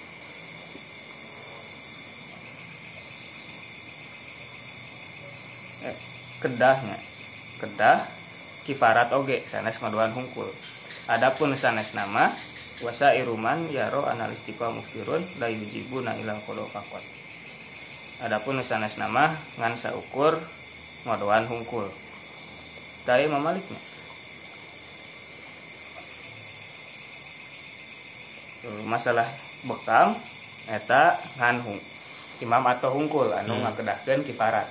Eh, kedahnya kedah kifarat oge sanes ngodoan hungkul. Adapun sanes nama wasa iruman yaro analistiqa muftirun la yujibuna ila qada faqat. Adapun sanes nama ngan saukur ngodoan hungkul. Tapi mamaliknya masalah bekam eta ngan hung imam atau hungkul anu Hmm. ngakedahkeun kiparat.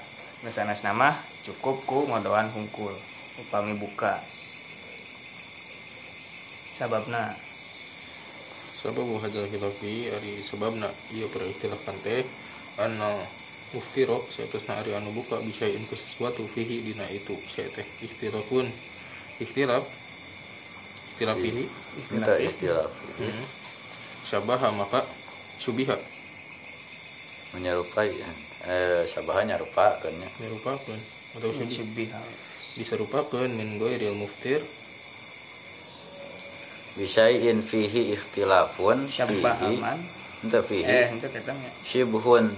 Sanes nama cukup ku ngodoan hungkul upami buka. Sababna sababu hadzal khilafi ari sebabna. Ieu perikhtilafan teh anna muftiro saeutosna ari anu buka bisain ku sesuatu fihi dina itu. Saya teh ikhtilafun ikhtilaf. Ikhtilaf fihi? Minta ikhtilaf hmm. syabaha maka subiha. Menyerupai eh sabahannya rupa kan nya merupakan atau subiha. Syubiha diserupakeun min ghairil muftir bisain fihi ikhtilafun fihi. ente fihi? Eh itu ketangnya shibhun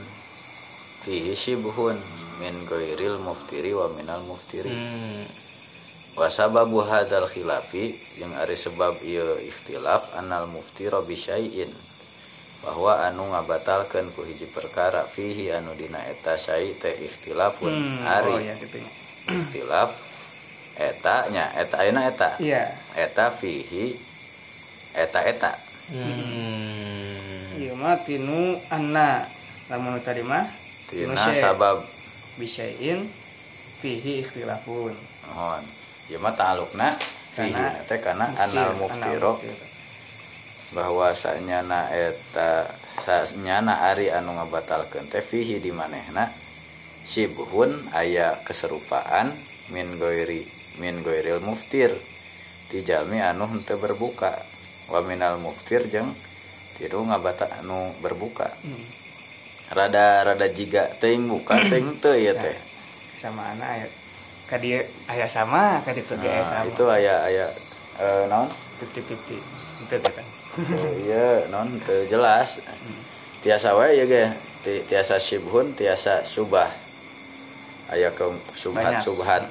fihi shibhun min ghairil muftiri wa minal muftiri. Hmm. wa sababu hadzal khilafi yang ari sebab ieu ikhtilaf annal muftira bisyai'in. Bahwa anu ngabatalkeun ku hiji perkara fihi anu dina eta syai' teh ikhtilafun hmm, ari. oh ya gitu ya. Ikhtilaf eta nya eta ayeuna eta? Iya. Eta fihi eta eta Hmm. iya mah tinu anna. Lamun tadi mah tina sabab. Bisain fihi ikhtilafun. Mohon. Ieu mah ta'alluqna fihi. Kana teh kana anal muftiro bahwasanya na eta sanyana ari anu ngabatalkeun teh fihi di manehna. Sibhun aya keserupaan min goiri min goiril muftir. Ti jalmi anu henteu berbuka wa minal muftir jeung tiru ngabata anu berbuka. Hmm. rada rada jiga teuing buka [CLEARS THROAT] teuing teu ieu teh. Sama anak ayat kadi ayah sama kadi tuh nah, sama. itu aya aya eh, naon? Fifty fifty itu kan iya non teu jelas. Tiasa wae ya ge Ti- tiasa sibhun tiasa subah. Aya ke subhat Banyak. subhat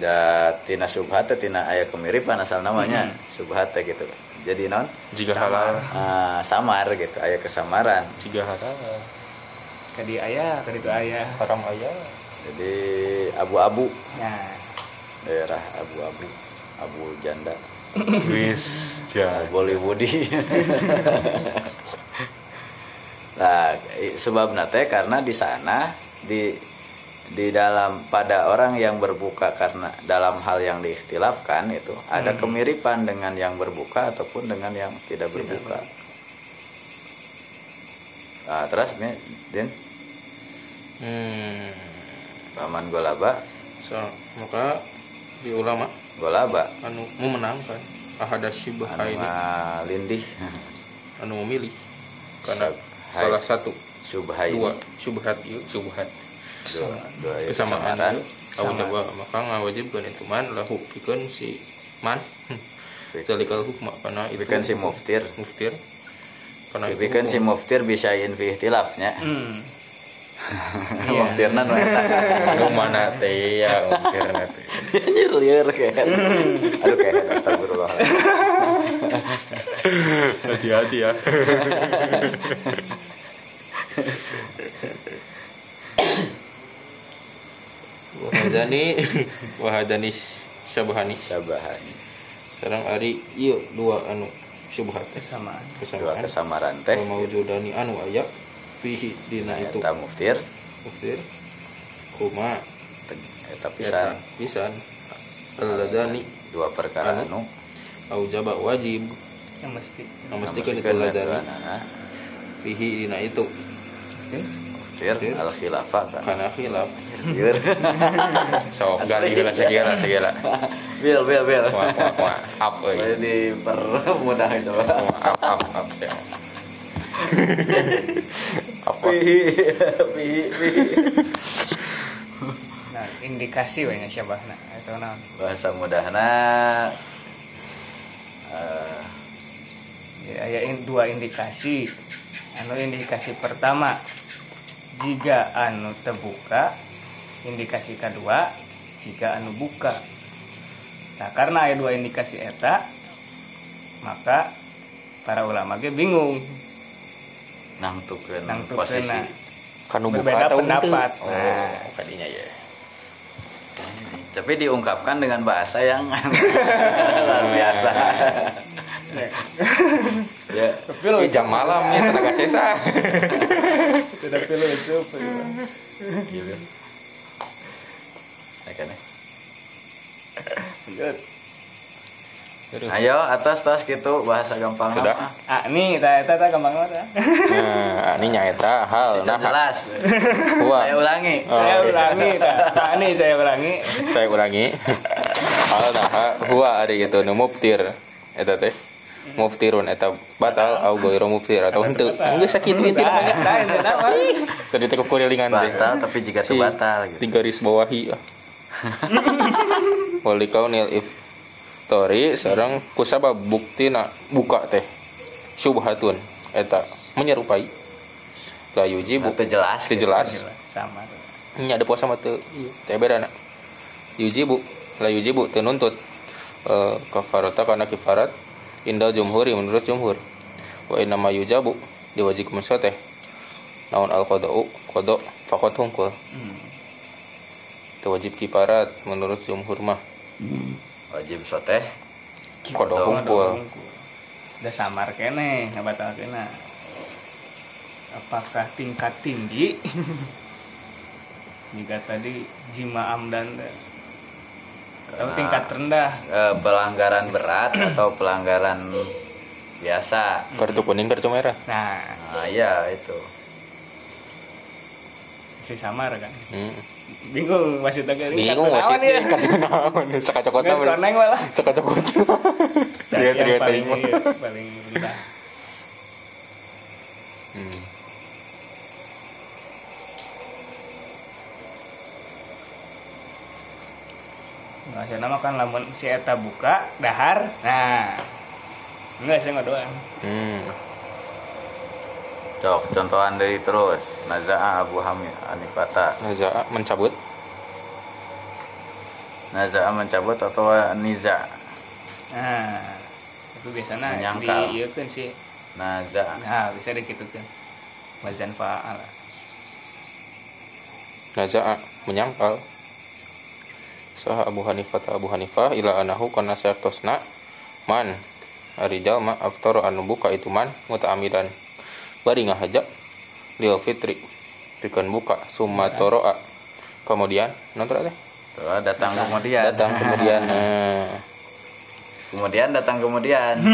da tina subhat teh tina aya kemiripan asal namanya. Subhat teh gitu. Jadi non jika halal. ah, samar gitu aya kesamaran. Jika halal. Kadi ayah kadi tuh ayah haram ayah jadi abu-abu. Nah daerah abu-abu abu janda. Wis jan Bollywoodi. [LAUGHS] nah, sebab nate karena di sana di di dalam pada orang yang berbuka karena dalam hal yang diikhtilafkan itu ada kemiripan dengan yang berbuka ataupun dengan yang tidak berbuka. Nah, terus Mi, Din, hmm. paman golaba, so, maka di ulama golaba, anu memenangkan ahada syibah anu ini lindih, anu memilih [LAUGHS] karena Hai. salah satu. Subhai, dua. Syubhat ieu syubhat ya, kesamaan kesamaran. awu coba maka ngawajibkeun itu man lahu pikeun si man zalikal hukma kana itu Bikin si muftir, muftir kana itu bikin si muftir bisa fi ikhtilafnya. hmm. [LAUGHS] Muftirna nu eta. Lu mana teh ya muftir teh [LAUGHS] Anjir lieur kayak. Aduh kayak astagfirullah. hati-hati ya [LAUGHS] wahadani. [LAUGHS] Wahadani syabahani Sabahan. sekarang ari iya dua anu syubhat. Teh kesamaan. Dua kesamaan kesamaran teh. maujudani anu aya fihi dina itu. Eta muftir, muftir. Kuma. Eta pisan. pisan. Alladani dua perkara Anu. anu. Aujaba wajib. Yang mesti. Memastikan itu Namusikeun ladani eta anana. fihi dina itu. Muftir Muftir. al khilafah kan. kana khilaf Lieur. sok gali heula segala segala Bil bil bil. wah wah wah up [LAUGHS] euy Boleh dipermudah itu. Up up up [LAUGHS] apa Pihi pihi pihi. nah indikasi we nya syabahna eta naon Bahasa mudahna eh, ya, aya in- dua indikasi anu indikasi pertama jika anu terbuka indikasi kedua jika anu buka. Nah karena ada dua indikasi eta maka para ulama ge bingung. Nangtukeun nangtukeun posisi. kan nu buka berbeda atau pendapat. Henteu? nah. oh kadinya ya tapi diungkapkan dengan bahasa yang [LAUGHS] luar biasa. Ya tapi Ih, jam malam ya tenaga sesa tidak filosof gitu. Ya kan? Good. ayo atas tas gitu bahasa gampang Sudah? mah. ah ini ta eta ta gampang banget nah ini nyaeta hal nah jelas Wah. saya ulangi Oh, saya iya. ulangi ta Nah, ini saya ulangi saya ulangi hal nah huwa ari gitu nu muftir eta teh muftirun eta batal au goiro muftir atau henteu geus sakitu itu tah, itu nama. tadi teh kurilingan teh batal tapi jika Si, terbatal gitu di garis bawahi ah. [LAUGHS] wali kaunil iftori sareng kusabab bukti na buka teh. Syubhatun eta menyerupai. La yuji Itu jelas. Itu jelas. Sama. Ini ada puasa mah teu ieu teh beda na. Yujibu la yujibu teu nuntut eh kafarata kana kifarat indal jumhuri menurut jumhur. Wa inna ma yujabu diwajibkeun teh. Naon al qada'u qada faqat hungkul. Teu wajib kifarat menurut jumhur mah wajib soteh Qada hungkul udah samar kene ngabatal kena. Apakah tingkat tinggi? [LAUGHS] Jika tadi jima amdan atau tingkat rendah? Eh, pelanggaran berat [CLEARS THROAT] atau pelanggaran biasa. Kartu kuning kartu merah? Nah. Nah iya itu si samar kan. Hmm. bingung maksudnya kayak ini bingung wasit naon ya kartu naon sakacokot Geus koneng malah. Sakacokot Cari Dia yang tria paling paling rendah Hmm. Nah, akhirnya mah kan lamun si eta buka dahar nah. Enggak saya nggak doang. Hmm. Cok contohan dari terus. Naza'a Abu Hamid Anifata Naza mencabut? Naza'a mencabut atau Niza? Nah itu biasanya Menyangkal. di kan sih. Naza'a nah bisa dikit kan wazan fa'al. Naza menyangkal. Saha Abu Hanifah Abu Hanifah ila anahu kana saktosna man. Ari jalma aftar anu buka itu man mutaamidan bari ngahaja lil fitri. Pikeun buka summa toroa. Kemudian nonton teh? Terus datang kemudian. datang kemudian eh, [LAUGHS] kemudian datang kemudian. [LAUGHS]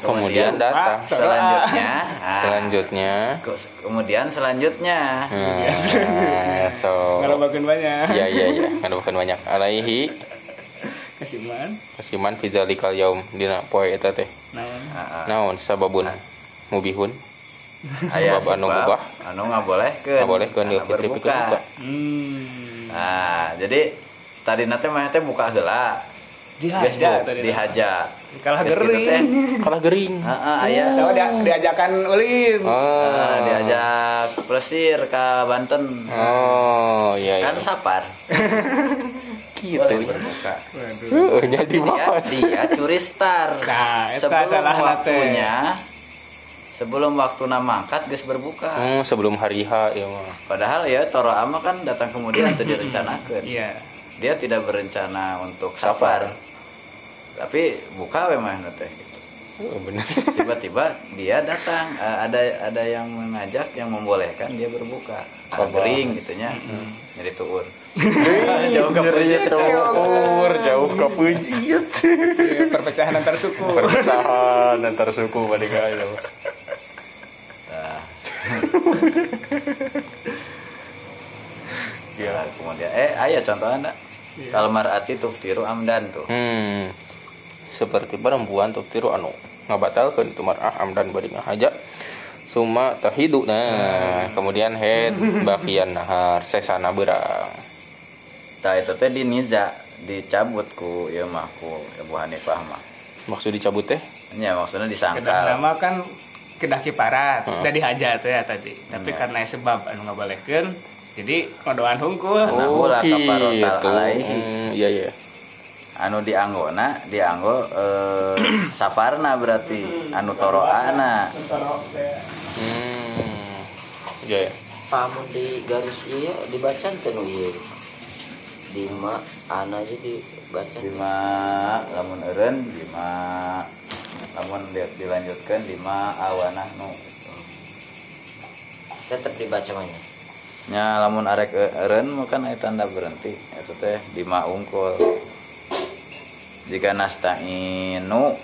Kemudian datang. Selanjutnya. Nah, [LAUGHS] selanjutnya. Ke- kemudian selanjutnya. Nah, so. Ngalabakeun banyak. Ya ya ya kan bukan banyak. Alaihi. Kasiman kasiman fizalikal yaum. Dina poe eta teh. Naon? Nah, naon sababun mubihun [LAUGHS] ayah Sebab anu sebab mubah. anu nggak boleh ke Nggak boleh fitri pikeun buka. hmm. Nah jadi tadi nanti mah teh buka heula. Geus dihaja bu- tadi dihaja kalah gering. [LAUGHS] kalah gering. Heeh, aya. Tahu dia diajakan ulin. Oh Nah, diajak plesir ke Banten. Oh iya iya. Kan sapar. [LAUGHS] Gitu. Berbuka. Waduh. Uh, jadi dia, dia curi star. Nah, eta sebelum salah nate. waktunya sebelum waktu mangkat geus berbuka. Hmm, sebelum hari H ya mah. Padahal ya Toro Ama kan datang kemudian itu direncanakan. Iya. Dia tidak berencana untuk safar. tapi buka memang teh oh, bener [LAUGHS] tiba-tiba dia datang. Ada ada yang mengajak yang membolehkan dia berbuka. Kering gitunya. Nyari [LAUGHS] tuur. Jauh ke pujit terukur jauh ke pujit Iya, perpecahan antar suku. Perpecahan antar suku pada kaya Nah, kemudian eh ayah contoh anda kalau marati tuftiru amdan tuh. Hmm. Seperti perempuan tuh tiru anu ngabatalkan itu mar'ah amdan bari ngahaja. Suma tahidu nah. Kemudian head bakian nahar sesana berang Nah itu teh di niza dicabut ku ya mah ku Abu Hanifah mah. maksud dicabut teh? Ya maksudnya disangkal. kan kedah kiparat Hmm. udah dihaja tuh ya tadi tapi karena sebab anu ngabolehkeun jadi ngodoan hungkul Oh. Bola kafarotal alaihi. Hmm, iya iya anu dianggona dianggo eh, [CLEARS THROAT] safarna berarti anu toroana Hmm. Ya. ya. pamun di garis iya dibaca tenu iya lima ana aja dibaca lima lamun eureun lima. Lamun di- dilanjutkan lima awanah nu tetap dibaca mana nya lamun arek e- eureun mah kan aya tanda berhenti. Eta teh lima ungkul. Jika nasta'inu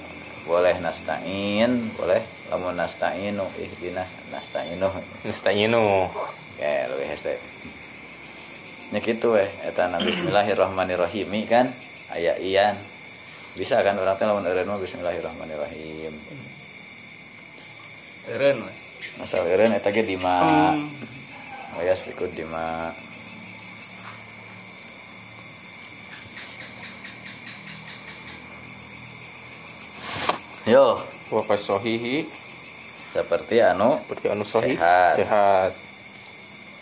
boleh nasta'in boleh. Lamun nasta'inu ihdina nasta'inu. Nasta'inu. ya lebih hese. Nya kitu weh eta bismillahirrahmanirrahim kan aya ian bisa kan orang teh lamun eureun mah bismillahirrahmanirrahim. Eren asal eureun eta ge dima. Oh ya ikut dima. Yo. Wa kasohihi seperti anu seperti anu sahih Sehat. sehat.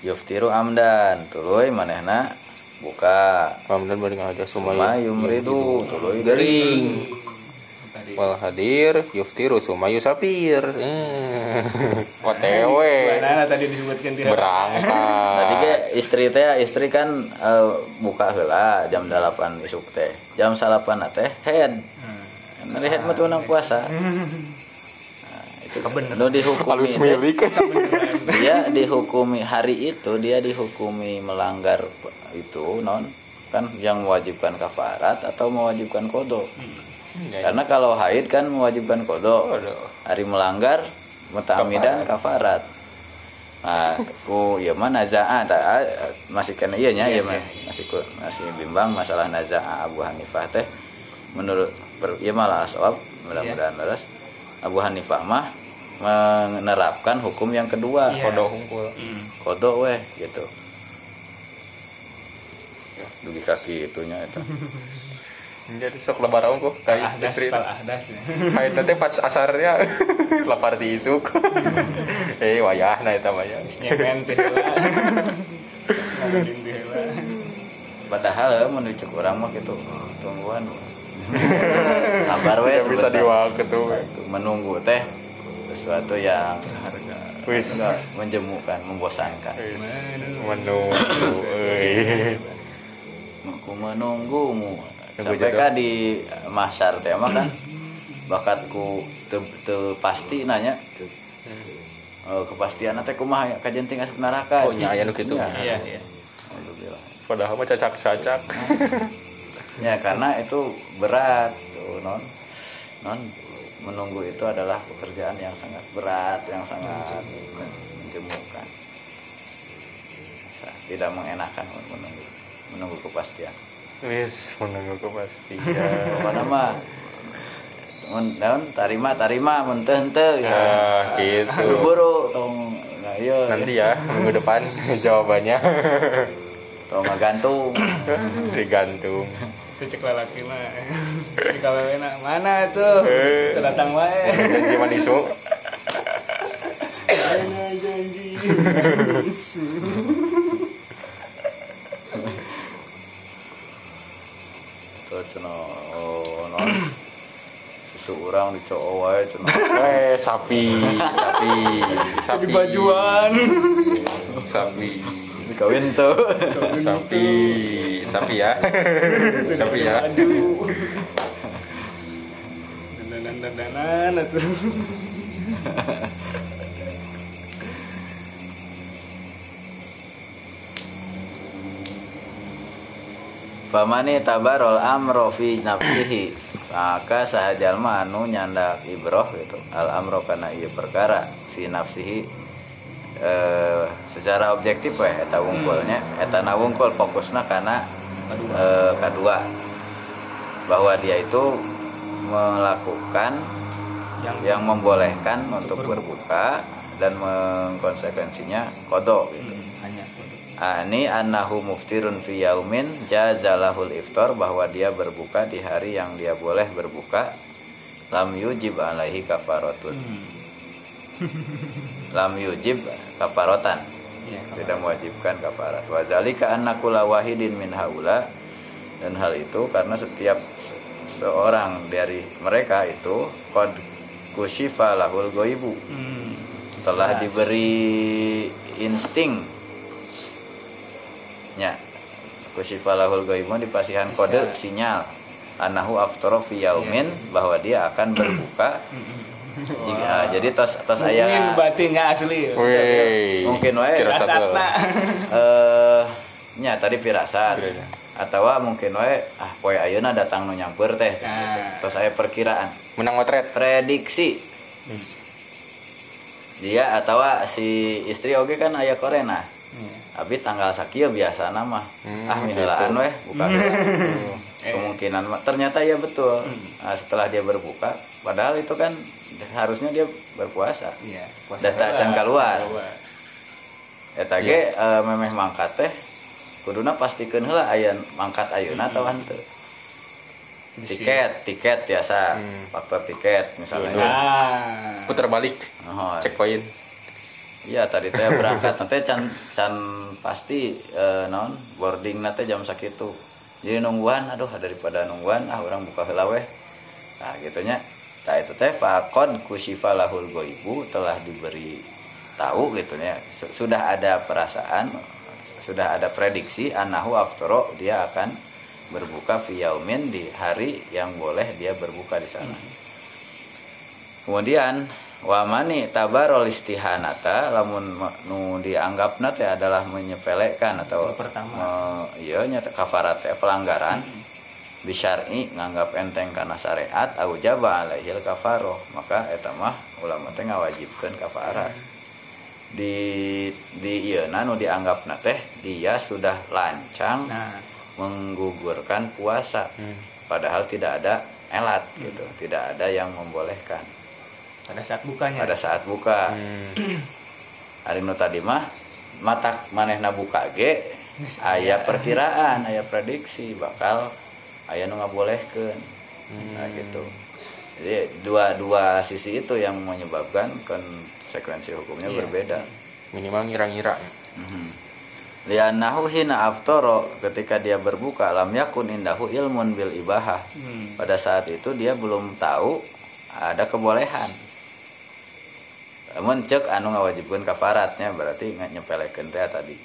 yuftiru amdan. Tuluy manehna buka Kemudian bari Suma sumayu yumridu tuluy gering. Wal hadir yuftiru sumayu sapir. Eh. [LAUGHS] OTW. Mana tadi disebutkan tidak? Berangkat. Tadi ke istri teh istri kan eh, buka heula jam 8 isuk teh. Jam 8 teh head. Hmm. Melihat mah tuh puasa. [LAUGHS] Nah, itu nu dihukumi dia dihukumi hari itu dia dihukumi melanggar itu non kan yang mewajibkan kafarat atau mewajibkan kodo karena kalau haid kan mewajibkan kodo hari melanggar mutamidan kafarat. nah ku ya mah nazaa ta- masih kan iya nya iya mah. Masih ku- masih bimbang masalah nazaa Abu Hanifah teh. Menurut per, iya malah aswab mudah-mudahan leres Abu Hanifah mah menerapkan hukum yang kedua Iya. Kodoh hungkul. kodo weh gitu dugi kaki itunya itu [LAUGHS] Jadi sok lebaran kok kayak Ahdas, istri. ya. Kayak nanti pas asarnya [LAUGHS] lapar di isuk. [LAUGHS] eh wayah nah eta mah ya. Nyemen padahal ya, menuju orang mah gitu tungguan sabar weh bisa diwak itu. menunggu teh sesuatu yang Wis. enggak menjemukan membosankan Wis. Menunggu. aku menunggumu sampai kan di masar teh mah kan bakatku teu teu pasti nanya Oh, kepastian teh kumaha ya kajenting asup neraka Oh, nya aya nu kitu. Iya, iya. Alhamdulillah. Padahal mah cacak-cacak. ya karena itu berat tuh non non menunggu itu adalah pekerjaan yang sangat berat yang sangat menjemukan. Tidak mengenakan menunggu menunggu kepastian. Wis menunggu kepastian. [LAUGHS] pokoknya mah mun tarima tarima menteh henteu ya. Ya, gitu. [LAUGHS] buru tong nah iya. Nanti ya minggu depan [LAUGHS] jawabannya. Tong ngagantung digantung. Cek lalaki mah. Di kawewena mana tuh? Eh. Datang wae. Janji manisu. Janji. tuh cenah oh non susu urang dicoo wae cenah Eh sapi, sapi, sapi. Bajuan. Sapi, dikawin tuh sapi, sapi ya, [LAUGHS] sapi ya. Baju. Dandanan dandanan atuh. Pamani tabarol amro fi nafsihi maka sahajalma anu nyandak ibroh gitu al amro kana ieu perkara fi nafsihi eh, secara objektif we eta wungkulnya. Eta na wungkul fokusna kana eh, kedua bahwa dia itu melakukan Yang yang membolehkan untuk berbuka. dan mengkonsekuensinya kodok. Gitu. hanya Ani annahu muftirun fi yaumin jazalahul iftar bahwa dia berbuka di hari yang dia boleh berbuka. Lam yujib alaihi kafaratun lam yujib kafaratan Iya. tidak mewajibkan kafarat wa zalika anna kulla wahidin min haula. Dan hal itu karena setiap seorang dari mereka itu qad kusyifa lahul goibu Hmm. telah diberi insting. Nya kusyifa lahul goibu dipasihan kode sinyal. anahu aftara fi yaumin bahwa dia akan berbuka jika, jadi tos tos Mungkin aya berarti nggak asli. ya. Wih. mungkin wae Firasat eh nya tadi firasat atau mungkin wae ah poe ayeuna datang nu nyamper teh Nah. terus saya perkiraan Menang motret. prediksi dia atau si istri oke kan ayah korena Iya. tapi tanggal sakieu biasa nama Hmm, ah miheulaan weh buka. Eh. [LAUGHS] kemungkinan mah- ternyata ya betul Nah, setelah dia berbuka padahal itu kan harusnya dia berpuasa Iya. puasa Data can keluar. Eta ge eh, memeh mangkat teh kuduna pastikeun heula aya mangkat ayeuna atau henteu tiket tiket biasa Hmm. faktor tiket misalnya Nah. Putar balik. Oh, Checkpoint. Iya tadi teh berangkat nanti can can pasti eh, non boarding nanti jam sakitu. Jadi nungguan aduh daripada nungguan ah orang buka heula weh. Nah gitunya. Nah itu teh fakon kusifa lahul goibu telah diberi tahu gitu ya. Su- Sudah ada perasaan, sudah ada prediksi anahu aftoro dia akan berbuka fi yaumin di hari yang boleh dia berbuka di sana. Kemudian wamani tabarol istihanata lamun nu dianggap teh adalah menyepelekan atau pertama. iya nya teh kafarat teh pelanggaran bisyar'i nganggap enteng karena syariat au jaba alaihil kafaroh. Maka eta mah ulama teh ngawajibkeun kafarat. Di di ieu nu dianggap teh dia sudah lancang Nah. menggugurkan puasa. Padahal tidak ada elat gitu tidak ada yang membolehkan. Pada saat bukanya. pada saat buka. Hmm. hari nu tadi mah mata manehna buka ge aya perkiraan aya prediksi bakal aya nu ngabolehkeun. Nah gitu. Jadi dua dua sisi itu yang menyebabkan konsekuensi hukumnya Iya. berbeda. Minimal ngira-ngira. Mhm. Lianahu hina aftoro ketika dia berbuka lam yakun indahu ilmun bil ibahah. Hmm. pada saat itu dia belum tahu ada kebolehan. Namun cek anu ngawajibkan kafaratnya berarti nggak nyepelekeun teh tadi.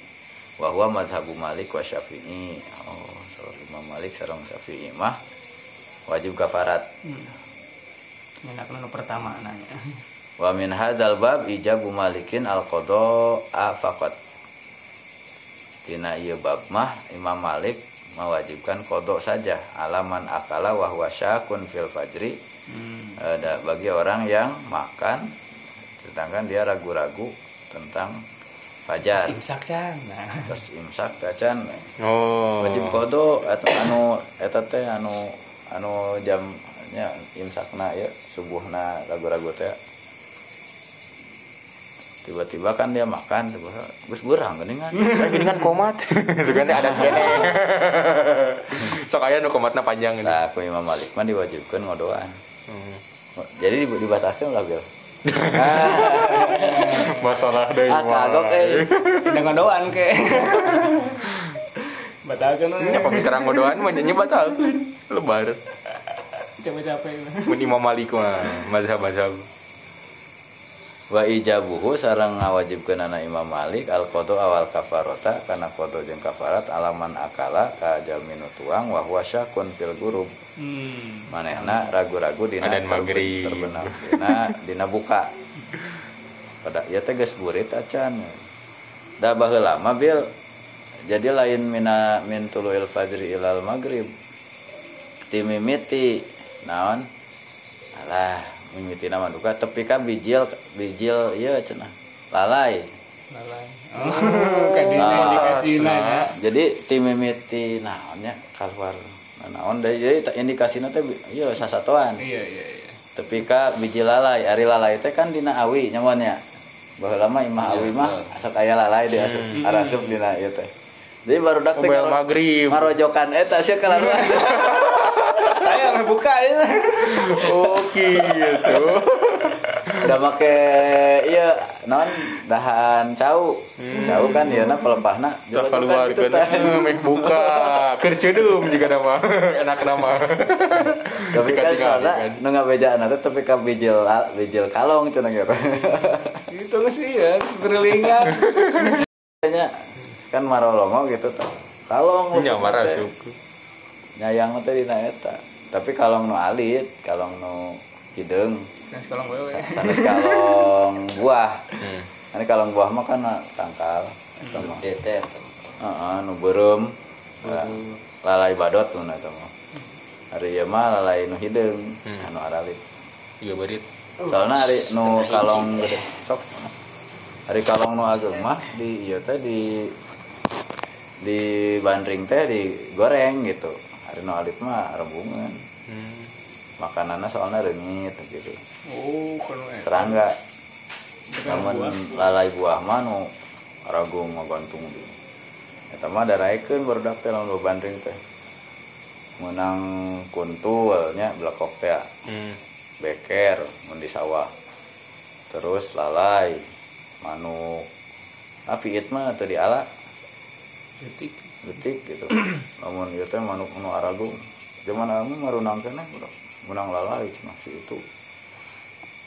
Bahwa madhabu malik wa syafi'i. Oh so imam malik sareng syafi'i mah wajib kafarat Enak nu pertama nanya. wa min hadzal bab ijabu malikin al qada faqat. Tina ieu bab mah imam malik mewajibkan kodok saja. Alaman akala wa huwa syakun fil fajri. Hmm. ada bagi orang yang makan sedangkan dia ragu-ragu tentang fajar Imsak can. Nah. terus imsak tacan Oh. wajib kodo atau anu eta teh anu anu jamnya imsakna ya subuhna ragu-ragu teh tiba-tiba kan dia makan tiba gus burang geningan kan komat. [LAUGHS] Sugante ada [LAUGHS] kene. Sok aya nu komatna panjang ini. nah aku Imam Malik mah diwajibkan ngodoan Hmm. jadi di- dibatalkan lah bil [LAUGHS] Masalah deui ah kagok eh Dengan doan ke. Batalkan we. Nya pamitaran ngodoan mah nya batalkeun. Lebar. Coba capek. Mun Imam Malik mah mazhab-mazhab. Wa ijabuhu sarang ngawajibkeun anak Imam Malik al qada awal kafarota kana qada jeung kafarat alaman akala ka jalminu tuang wa huwa syakun fil gurub. Hmm. manehna ragu-ragu dina maghrib. terbenam dina dina buka. Pada ieu teh geus burit acan. Da baheula mah bil. Jadi lain mina min tuluil fajri ilal maghrib. Timimiti naon? Alah mimiti nama duka tepi ka bijil bijil ieu cenah. Lalai. Lalai. Oh, [LAUGHS] kan Ah, dikasih nanya. jadi timimiti naonnya keluar naon dari jadi tak indikasina teh ieu sasatoan Iya iya iya. tapi ka biji lalai ari lalai teh kan dina awi nyamannya bahwa lama imah awi mah sok aya lalai di asup arasup dina ieu teh. Jadi baru dak teh ngarojokan eta sia kalaruan [LAUGHS] Ayo mah buka ya. Oh gitu. udah make iya non dahan cau cau kan ya na pelepahna Udah keluar gitu kan, eh, make buka, kercedum juga nama, enak nama. tapi kan soalnya kan. nu ngabejaan itu tapi ka bijil bijil kalong cenah gitu Itu sih ya, seberlingan. kayaknya kan marolongo gitu tuh kalong Nya marah teh. suku. nyayang teh dina eta tapi kalong nu alit kalong nu wewe. sanes kalong buah Hmm. ini kalong buah mah kan tangkal. Eta mah DT Heeh, nu beureum lalai badot nu eta mah. Hari ieu mah lalai nu hideung Hmm. anu aralit. Iya berit. soalnya hari nu kalong gede. Sok hari kalong nu ageng mah di ieu teh di di bandring teh digoreng gitu hari nu alit mah rebungan Hmm. makanannya soalnya renyit gitu. Oh, kono eh. serangga. Namun lalai buah mah nu ragung ngagantung di. Eta mah daraekeun baru teh lamun bandring teh. Menang kuntul nya blekok teh. Hmm. beker mun di sawah. Terus lalai manuk. Tapi it mah teu diala. Detik gitu. [CLEARS THROAT] Namun ieu teh manuk nu aragung. Zaman anu marunang keneh bro menang lalai cuma si itu.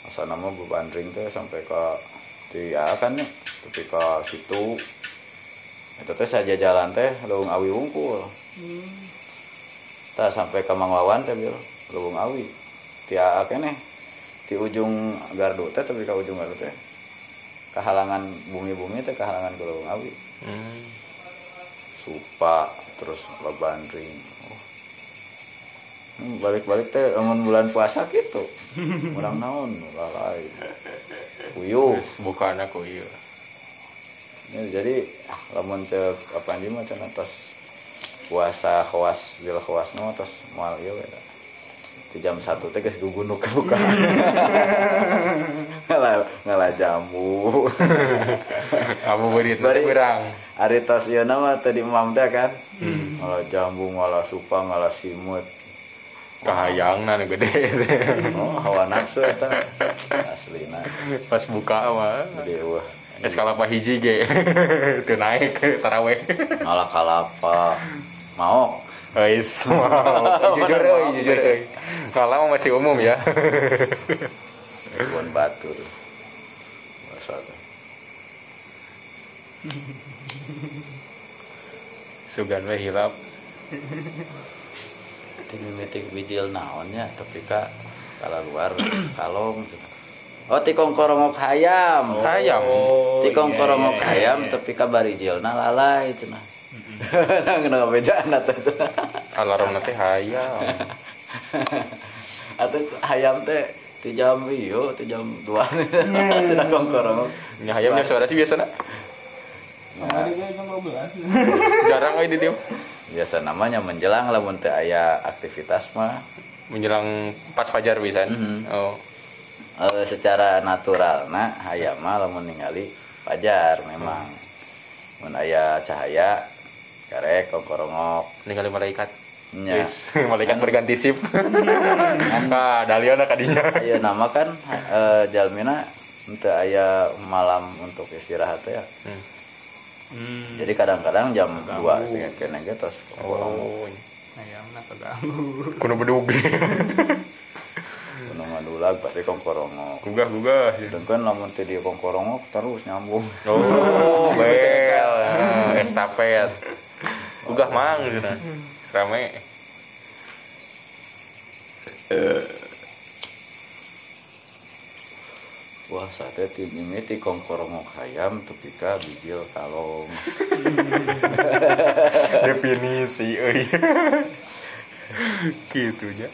Asal nama bebandring teh sampai ke di kan nih tapi ke situ. Itu teh saja jalan teh leuweung awi wungkul. Tak sampai ke Mangwawan teh bil. Leuweung awi. Ti aa keneh di ujung gardu teh tapi ke ujung gardu teh. Kehalangan bumi-bumi teh kehalangan ke leuweung awi. Hmm. Supa terus babandring oh. Hmm, balik-balik teh lamun bulan puasa gitu. [LAUGHS] Kurang naon lalai [LAUGHS] Terus bukan aku iya. Ya, jadi ah, lamun cek apa mah cenah tos puasa khawas bil khawas no tos moal ieu we di jam satu teh geus gugunuk kebukaan [LAUGHS] ngalah ngalah jambu Kamu [LAUGHS] berit Bari. berang. Ari tos ieu mah tadi imam teh kan ngalah jambu ngalah supa ngalah simut Kahayang na gede. oh hawa nafsu eta aslina Pas buka mah. jadi wah Es kalapa hiji ge. [LAUGHS] Teu naik taraweh. ngalah kalapa mau Guys, wow. [LAUGHS] jujur euy, jujur euy. Kalah mah masih umum ya. Ribuan batur Masa teh. Sugan we hilap. di mimitik bijil naonnya tapi kak kalau luar kalong oh tikong korongok hayam Hayam. tikong korongok hayam tapi ka barijilna lalai cenah nah kenapa bejaan atuh cenah. Alarm teh hayam. atuh hayam teh di jam iyo di jam dua sudah kong korongok Nya hayam nya suara sih biasa jam 12. Jarang euy di dieu. biasa namanya menjelang lamun teh aya aktivitas mah Menjelang pas fajar pisan. Mhm. Oh. eh, secara natural nah hayam mah lamun ningali fajar memang mun aya cahaya karek kongkorongok Ningali malaikat. nya Yes, [LAUGHS] malaikat berganti sip. ah, daliona kadinya. Ayo nama kan eh, jalmina untuk aya malam untuk istirahat ya. Hmm. Jadi kadang-kadang jam 2 dengan kena gitu terus Oh. Ayam nak keganggu. [LAUGHS] Kuno bedug. gunung madulag pasti kongkorongok. Gugah gugah. Dan kan lamun teh dia kongkorongok terus nyambung. Oh, [LAUGHS] bel. Ah, Estafet. Gugah mang cenah. Serame. Wah, sate ti mimiti kongkorongok hayam tapi ka bijil kalong. [LAUGHS] Definisi euy. [LAUGHS] gitu nya.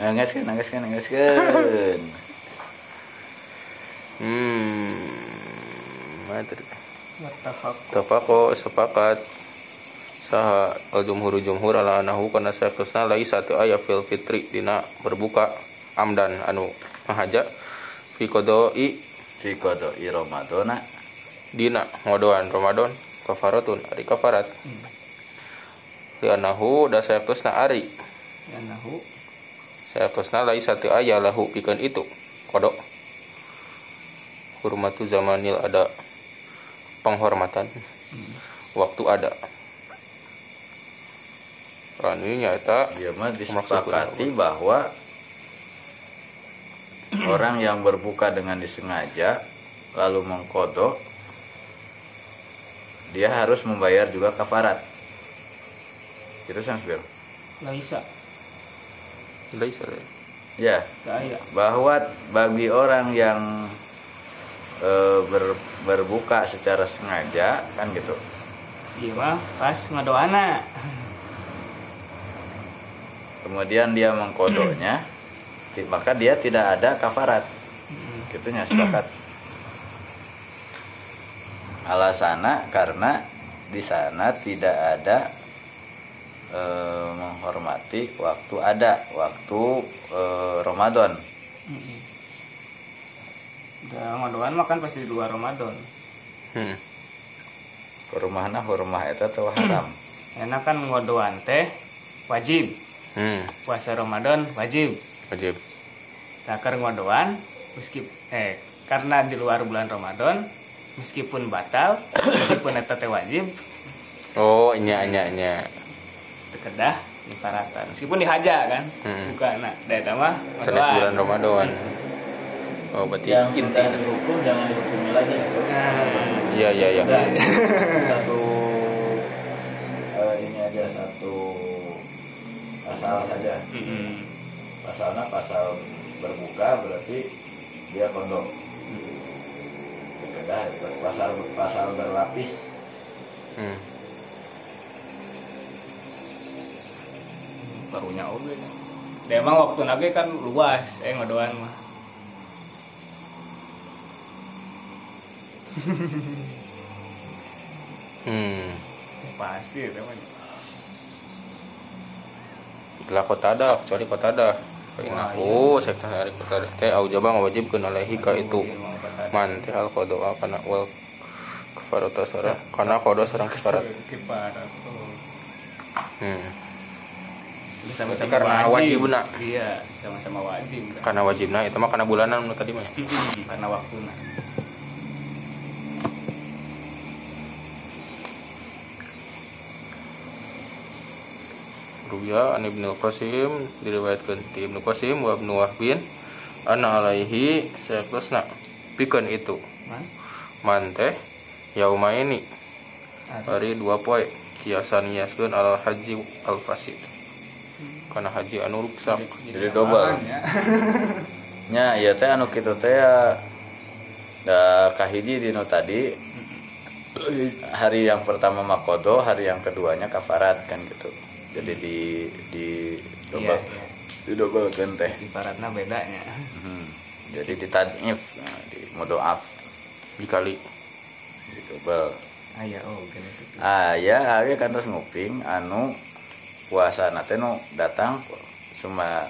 Nangis kan, nangis kan, nangis kan. Hmm. Mantap. Tafaqo sepakat. Saha al jumhur jumhur ala anahu kana sakusna lai satu ayat fil fitri dina berbuka amdan anu mahaja. Fi qodoi Fi qodoi Ramadana. Dina ngodoan Ramadan kafaratun ari kafarat. Li anahu da sakusna ari. Ya nahu. sakusna lai satu ayat lahu pikeun itu kodok. Hurmatu zamanil ada penghormatan. Waktu ada. Rani nyata dia mah disepakati bahwa [CLEARS THROAT] orang yang berbuka dengan disengaja lalu mengkodok dia harus membayar juga kafarat. Itu Sansbir nggak bisa. Udah bisa ya. ya nggak ada bahwa bagi orang yang eh, ber- berbuka secara sengaja kan gitu. Iya mah pas ngadoana kemudian dia mengkodoknya [CLEARS THROAT] ti- maka dia tidak ada kafarat. Gitunya sepakat. [CLEARS THROAT] Alasana karena di sana tidak ada eh, menghormati waktu ada waktu eh, Ramadan udah ngadoan makan pasti di luar Ramadan. Hmm. ke rumahna rumah itu atau haram. [CLEARS THROAT] Enak kan ngadoan teh wajib. Hmm. puasa Ramadan wajib. Wajib. Takar ngadoan meskipun eh karena di luar bulan Ramadan meskipun batal [CLEARS THROAT] meskipun eta teh wajib. Oh nya nya nya. Terkedah di paratan meskipun dihaja kan Hmm. bukan nah dari mah sanes bulan Ramadan oh berarti yang inti sudah dihukum jangan dihukumi lagi. Nah, iya iya. iya satu eh, ini aja satu pasal saja. Mm-mm. pasalnya pasal berbuka berarti dia kondom Kedah, pasal pasal berlapis. Hmm. barunya oke Dan emang waktu nage kan luas eh ngadoan mah hmm. pasti itu mah Bila kota ada, kecuali kota ada. Oh, saya kan hari kota ada. Teh, au jaba wajib kena lehi ka itu. Man, teh al kodoa kana wal kafarata sarah. Karena kodo sarang kafarat. kiparat Hmm. sama-sama Karena wajib, nak. iya sama-sama wajib Karena wajibna itu mah karena bulanan tadi mah. karena waktunya Ruya an Ibnu Qasim diriwayatkan ti Ibnu Qasim wa Ibnu Wahbin ana alaihi sayaklusna pikeun itu. Man? man teh yauma ini. Hari dua poe kiasan niaskeun al haji al fasid kana haji anu ruksak Jadi double. ya. [LAUGHS] nya ya teh anu kitu teh ya. Da kahiji dino tadi. Hari yang pertama makodo hari yang keduanya kafarat kan gitu jadi di di iya double iya. di double kan teh? Kiparatnya bedanya. Hmm. jadi di tadif nah, di mudoaf dikali. Di double ayah oh gini gitu ah ya hari kan terus nguping anu puasa nate nu datang cuma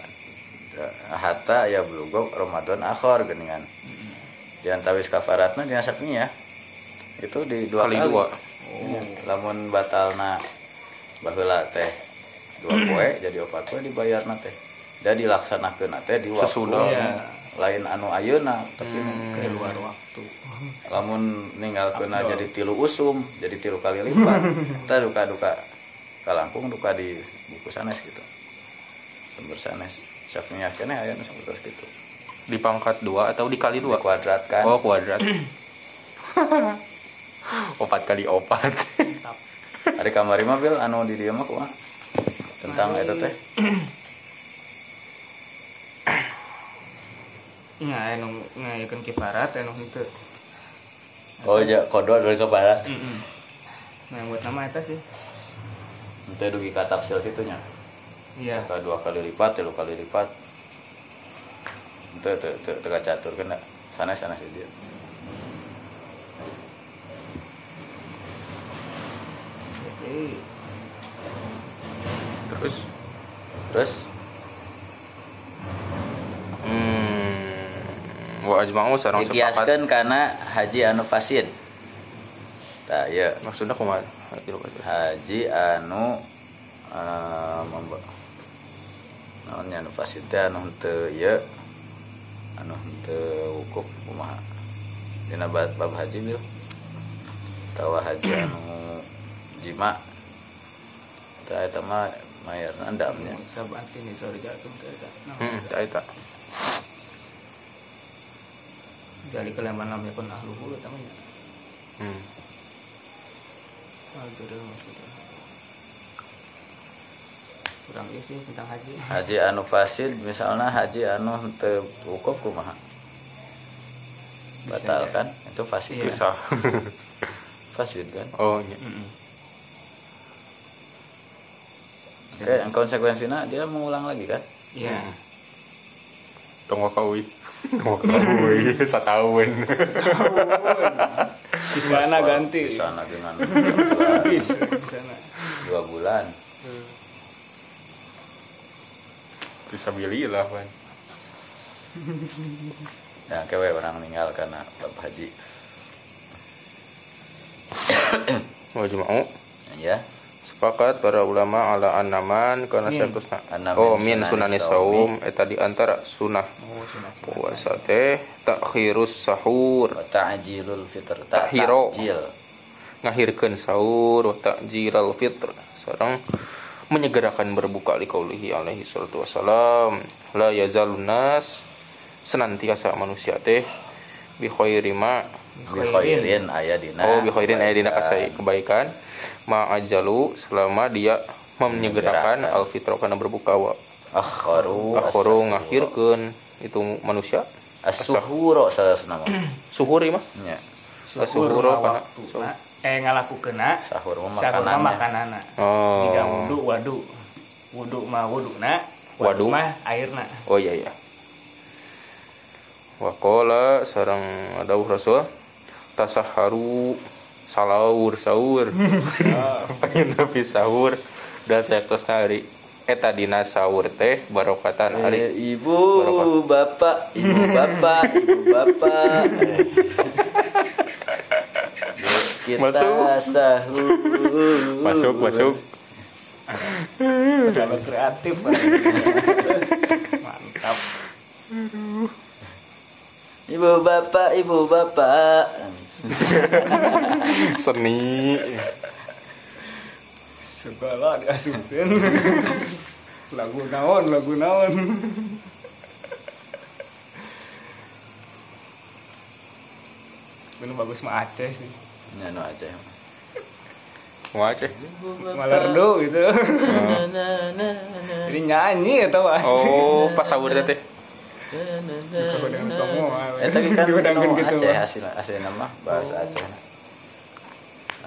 eh, hatta ya belugo Ramadan akhir geningan di antawis kafaratna di ya. Itu di dua kali kali, dua. Iya. lamun batalna baheula teh dua poe jadi opat poe dibayar teh jadi dilaksanakeun teh di waktu Sesudah. Iya. lain anu ayeuna tapi ke luar waktu. lamun ninggalkeun jadi tilu usum jadi tilu kali lipat [LAUGHS] kita duka duka kalangkung duka di buku sanes gitu. Sumber sanes. Syafinya kene aya nu sumber gitu. Dipangkat dua atau dikali di dua? Kuadrat kan oh kuadrat. [LAUGHS] Opat kali opat. Hari kamari mah Bil, anu di dia mah tentang itu teh [COUGHS] ya anu ngayakeun kiparat anu itu oh ja kodo dari kabarat Mm-mm. nah buat nama eta sih. Itu dugi ka tafsir kitunya iya. Ka dua kali lipat tilu kali lipat. Itu itu itu teka catur kena sanes sanes di dia Eh, terus? Terus? Hmm, wa ajma'u sareng sepakat. karena haji anu fasid. Tak ya. Maksudnya kumaha Haji anu uh, memba naonnya anu fasid teh? Anu henteu ieu anu teu wukuf kumaha? Dina bab bab haji bil tawa haji anu jima. Tah eta mah mayarna endamnya sabanti nih sorry jatuh. Nah, Hmm, tak eta. Jadi keleman lam yakun ahluhu eta mah. nya. Hmm. Ah, gitu maksudnya. Kurang ieu sih tentang haji. haji anu fasid misalnya haji anu teu wukuf kumaha batal kan itu fasid Iya. Bisa. [LAUGHS] fasid kan Oh, iya. Heeh. Oke, yang konsekuensinya dia mengulang lagi kan? Iya. Tunggu kawi. Tunggu kawi setahun. Di sana ganti. Di sana dengan di sana. dua bulan. Bisa beli lah, Pan. Ya, kewe orang meninggal karena bab haji. Wajib mau. Ya, Sepakat para ulama ala anaman karena sakusna. Ana Oh, min min sunani sunani saum eta di antara sunah puasa teh takhirus sahur ta'jilul fitr. Tahiro. Ta'jil. ngahirkeun sahur ta'jilal fitr sareng menyegerakan berbuka li qaulihi alaihi salatu wasalam la yazalun nas senantiasa manusia teh bi khairi ma Bi khairin aya dina. oh bi khairin aya dina kebaikan. kasai kebaikan ma ajalu selama dia menyegerakan al fitra kana berbuka wa Akharu. akhoro as-suhur. ngahirkeun itu manusia As-suhuro salasna suhuri mah Nya. Suhur mah kana-. Eh ngalakukeuna. Sahur mah makanannya. makanana. oh Jika wudu wadu. Wudu mah wuduna. Wadu. mah airna. Oh iya iya. Wakola sarang dawuh Rasul tasaharu salaur sahur. [LAUGHS] Pengen nepi sahur dan saya terus hari eta dina sahur teh barokatan Eh, hari. ibu, Barokah. bapak, ibu bapak, ibu bapak. Eh. [LAUGHS] Kita Masuk. sahur. Masuk masuk. Kalau kreatif. Mantap. Ibu bapak, ibu bapak. [LAUGHS] Seni. Segala diasupin. [LAUGHS] lagu naon, lagu naon. Bener bagus mah Aceh sih. Ya no aja. Mau Aceh. Malerdo gitu. Jadi nyanyi atau asli. Oh, pas sahur teh Eh kan [LAUGHS] diundangkan gitu. Aceh hasil hasil nama bahasa Aceh.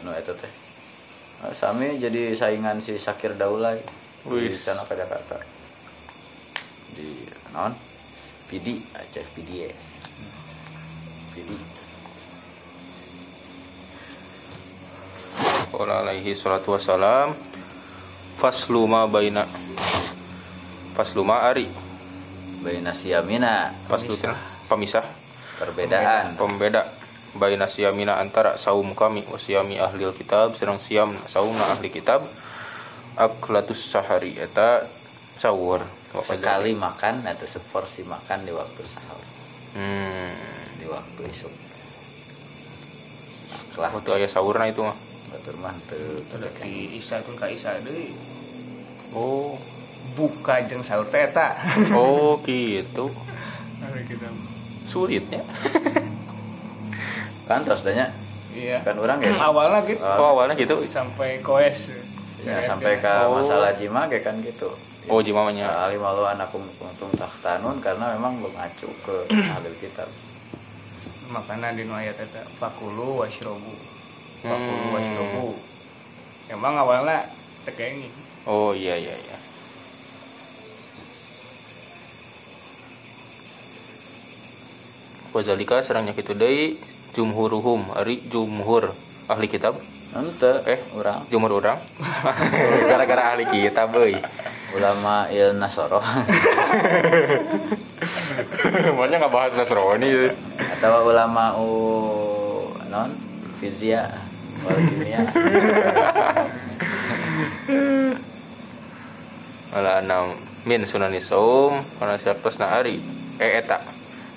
Anu eta teh. Eh, Sami jadi saingan si Sakir Daulay di sana ke Jakarta. Di non Pidi Aceh Pidi ya. Pidi. Qala alaihi salatu wassalam faslu ma baina faslu ma ari Baina siyamina teh pamisah perbedaan. pembeda. Baina siyamina antara saum kami wa siyami ahli kitab sareng siam saumna ahli kitab. Aklatus sahari eta sahur. Sekali makan atau seporsi makan di waktu sahur, hmm. Di waktu isuk. Lah, waktu aya sahurna itu mah. Batur mah teu Udah di Isa tuh ka Isa deui. oh Buka jeung sahur teh eta. [LAUGHS] oh gitu Hari kita. sulitnya kan terus danya Iya. kan orang ya Awalnya gitu. oh awalnya gitu Sampai koes. ya, sampai ke Oh. masalah jima kayak kan gitu oh jimamanya kali malu anak untung tahtanun karena memang belum acu ke ahli kitab Makanya di nu ayat eta fakulu washrobu. Fakulu Hmm. washrobu. Emang awalnya tekenging. oh iya iya iya Wazalika serangnya kitu deui jumhuruhum ari jumhur. Ahli kitab? Ente Eh. orang jumhur orang [LAUGHS] gara-gara ahli kitab euy. Ulama il nasoro. [LAUGHS] Makanya nggak bahas Nasrani? Atau ulama u non? Fizia. Wal kimia. Ala enam min sunani saum kana sartosna ari. Eh eta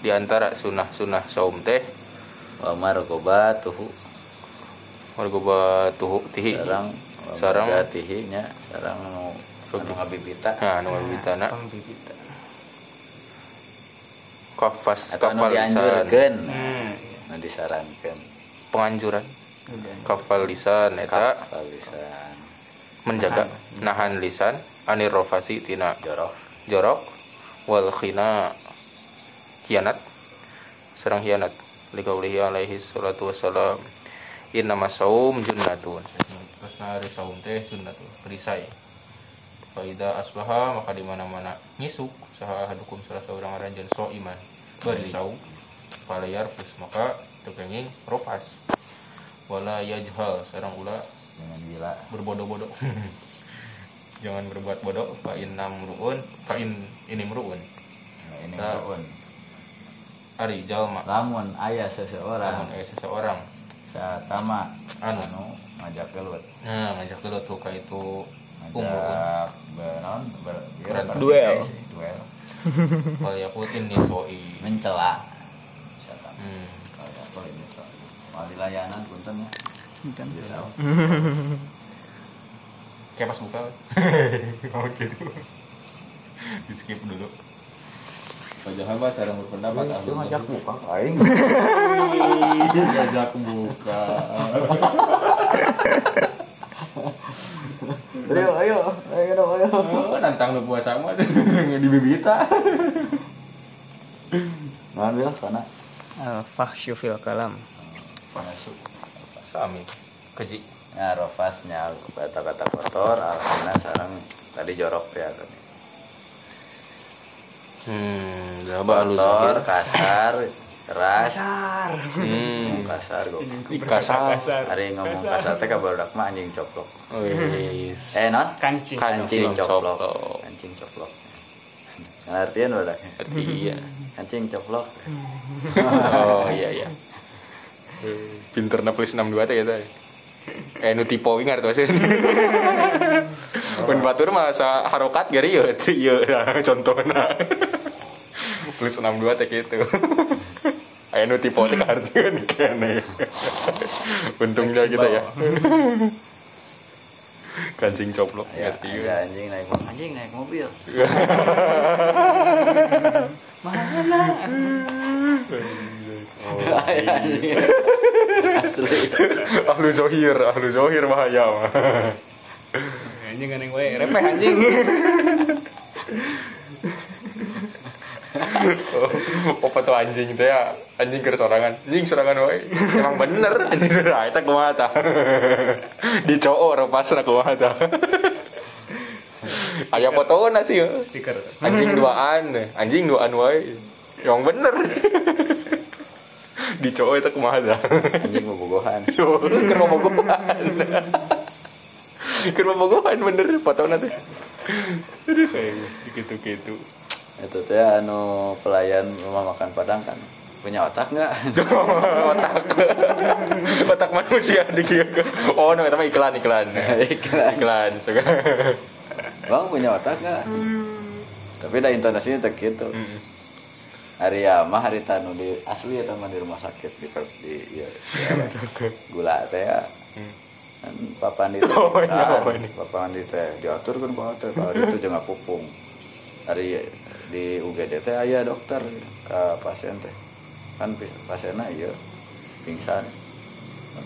di antara sunah-sunah saum teh wa marqobatuhu warga tuh tihi. Sarang Sarang. tihi nya sarang nu anu ngabibita. Nah nu bibitana Pembibita. kafas atau anu kafal lisan. dianjurkeun. Hmm. nu disarankeun. Penganjuran. Kafal lisan eta. Kafal lisan. Menjaga nahan. lisan. Anir rofasi tina. Jorok jorok. Wal khina khianat serang khianat likaulihi alaihi salatu wassalam. Inna masaum junnatun. Terus hari saum teh junnatun perisai. Faida asbaha maka di mana mana ngisuk saha hadukum salah seorang ranjan so iman bari saum palayar pus maka tekenging rofas wala yajhal sarang ulah jangan gila. berbodoh-bodoh. [LAUGHS] Jangan berbuat bodoh. Fa inna mruun fa in ini mruun nah, ini Nah. Ari jalma lamun aya seseorang. Namun aya seseorang. Satama. Anu. Anu ngajak gelut. Nah ngajak dulu tuh ka itu ngajak benon ber, Keren. ber- Duel. duel. Wal yakut ini soi. Mencela. Hmm. kalau apa ini so mau dilayanan punten ya. Bisa. kayak pas buka. [LAUGHS] Oh gitu di skip dulu Wajah hamba sarang berpendapat Itu ngajak buka aing. Ngajak buka [LAUGHS] ayo ayo ayo dong ayo. Oh, nantang lu puasa mah? [LAUGHS] Di bibita. Nahan bilang sana Al-fahsyu fil kalam. masuk sami. Keji. Ya rofasnya kata-kata kotor alhamdulillah sarang tadi jorok ya tadi hmm zaba alus kotor kasar keras. Hmm kasar kok. Kasar. hari ngomong kasar. teh kabarudak mah anjing coplok. Wis. eh non Kancing. kancing coplok. kancing coplok. Ngertiin badaknya Iya. kancing coplok. Oh iya iya. Pinter na plus 62 teh eta. Eh nu tipe wingar tuh sih. [LAUGHS] Mun batur mah sa harokat gari ya ieu nah, contohna. Plus 62 teh kitu. [LAUGHS] Aya nu tipe teh kahartieun kene. Untungnya kita ya. [LAUGHS] Kancing coplok ya ada anjing naik mobil anjing naik mobil mana anjing asli [LAUGHS] ahlu zohir, ahlu zohir bahaya mah. Anjing anjing wae repeh anjing. Apa tuh anjing teh ya? Anjing ke sorangan. Anjing sorangan wae. Emang bener anjing eta kumaha tah. Dicoo repasna kumaha tah. Aya fotona sih. ya. Stiker. Anjing duaan, anjing duaan wae. Emang bener. Dicoo eta kumaha tah. anjing bobogohan Keur bobogohan. Keur bobogohan bener fotona teh. Aduh kayak gitu-gitu. Itu teh anu pelayan rumah makan padang kan. Punya otak nggak? [LAUGHS] Otak. Otak manusia di oh no mah iklan iklan. [LAUGHS] Iklan. iklan suka. Bang punya otak nggak? Tapi dah intonasinya tak gitu hari ya mah hari tanu di asli ya teman di rumah sakit di di, ya, [LAUGHS] gula teh ya. Kan papan di teh Oh, iya, papan papan teh diatur kan kalau teh. Kalau itu jangan pupung. Hari di UGD teh aya dokter ke pasien teh. Kan pasiennya iya pingsan.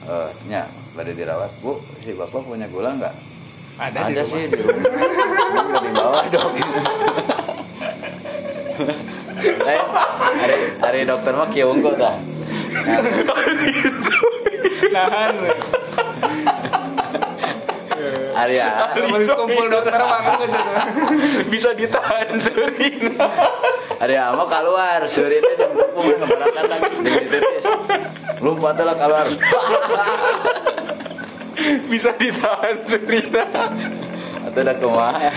Eh nya pada dirawat. Bu si bapak punya gula nggak? Ada, di ada rumah. sih di rumah. Cuma [LAUGHS] nggak dibawa dok. [LAUGHS] Eh, hari, hari dokter mah kieu unggul dah. [LAUGHS] Nah, Nahan. Hari ya Lamun kumpul dokter eta. [LAUGHS] bisa ditahan sering hari ya mah keluar. Suri teh jam tepung ngebarakan lagi. Dengan ditetes lompat lah keluar. [LAUGHS] Bisa ditahan sering atau udah kumaha ya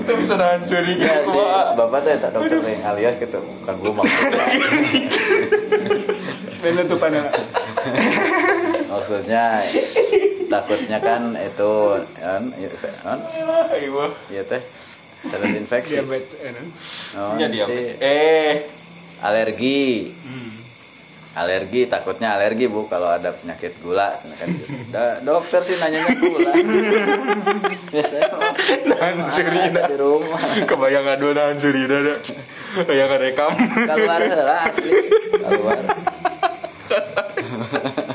kita bisa nahan sering ya si bapak teh tak dokter yang alias gitu. Kan gua maksudnya. Penutupan maksudnya takutnya kan itu kan kan? Ayo iya teh. Terinfeksi diabetes. Oh, ya dia si eh alergi. Alergi takutnya alergi bu kalau ada penyakit gula. Kan gitu. Da- dokter sih nanyanya gula. [LAUGHS] Biasanya Nahan ada di rumah? Kebayang aduh nahan surina dah. Yang rekam. keluar lah asli. Keluar [LAUGHS]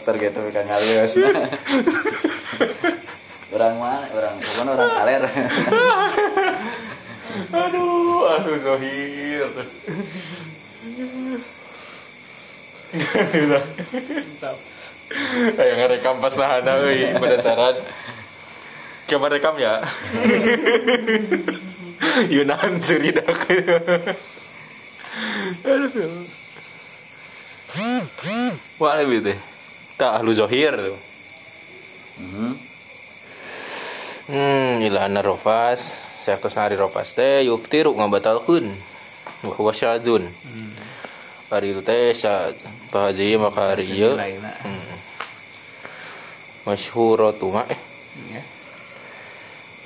dokter gitu kan ngalius [LAUGHS] orang mana orang pokoknya orang kaler [LAUGHS] Aduh, aduh Zohir. Kayak ngerekam pas nahana euy penasaran. Kayak merekam ya. [LAUGHS] Yunan surina. Aduh. Wah lebih teh. Tak ahlu Zohir tuh. Mhm. Hmm, ilahana rofas. Saya nari rofas teh yuktiru ngabatalkeun. Wa huwa syadzun. Hari itu teh syad. Pahaji maka hari lainna Hmm. Masyhuratu ma eh ya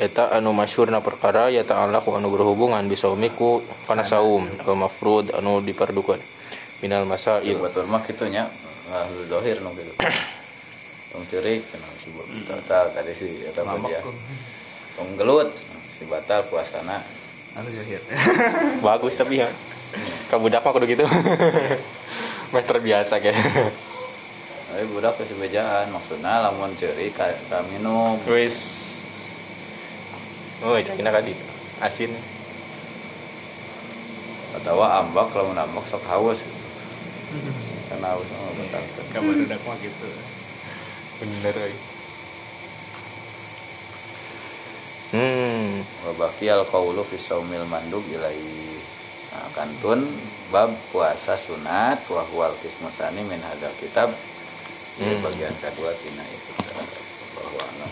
eta anu masyhurna perkara ya ta'ala ku anu berhubungan bisaumiku kana saum wal mafrud anu diperdukan minal masail Iya batur mah kitu nya ahlu zahir nu gitu. [CLEARS THROAT] Tong ceurik cenah si batal tadi si eta mah dia. Tong gelut si batal puasana. anu zahir [LAUGHS] bagus tapi ya kabudak mah kudu gitu [LAUGHS] meh terbiasa kayak Tapi budak ke bejaan maksudna lamun ceurik ka, ka minum. wis oh cakina kadi asin Atawa ambak lamun ambak sok haus. [LAUGHS] haus mah batal. kabar udah mah gitu. Bener euy hmm. Wa baqiyal qawlu fi saumil mandub ilai nah, kantun bab puasa sunat wa huwal qismu sani min hadzal kitab. Ini Hmm. bagian kedua tina itu. Bahwa anak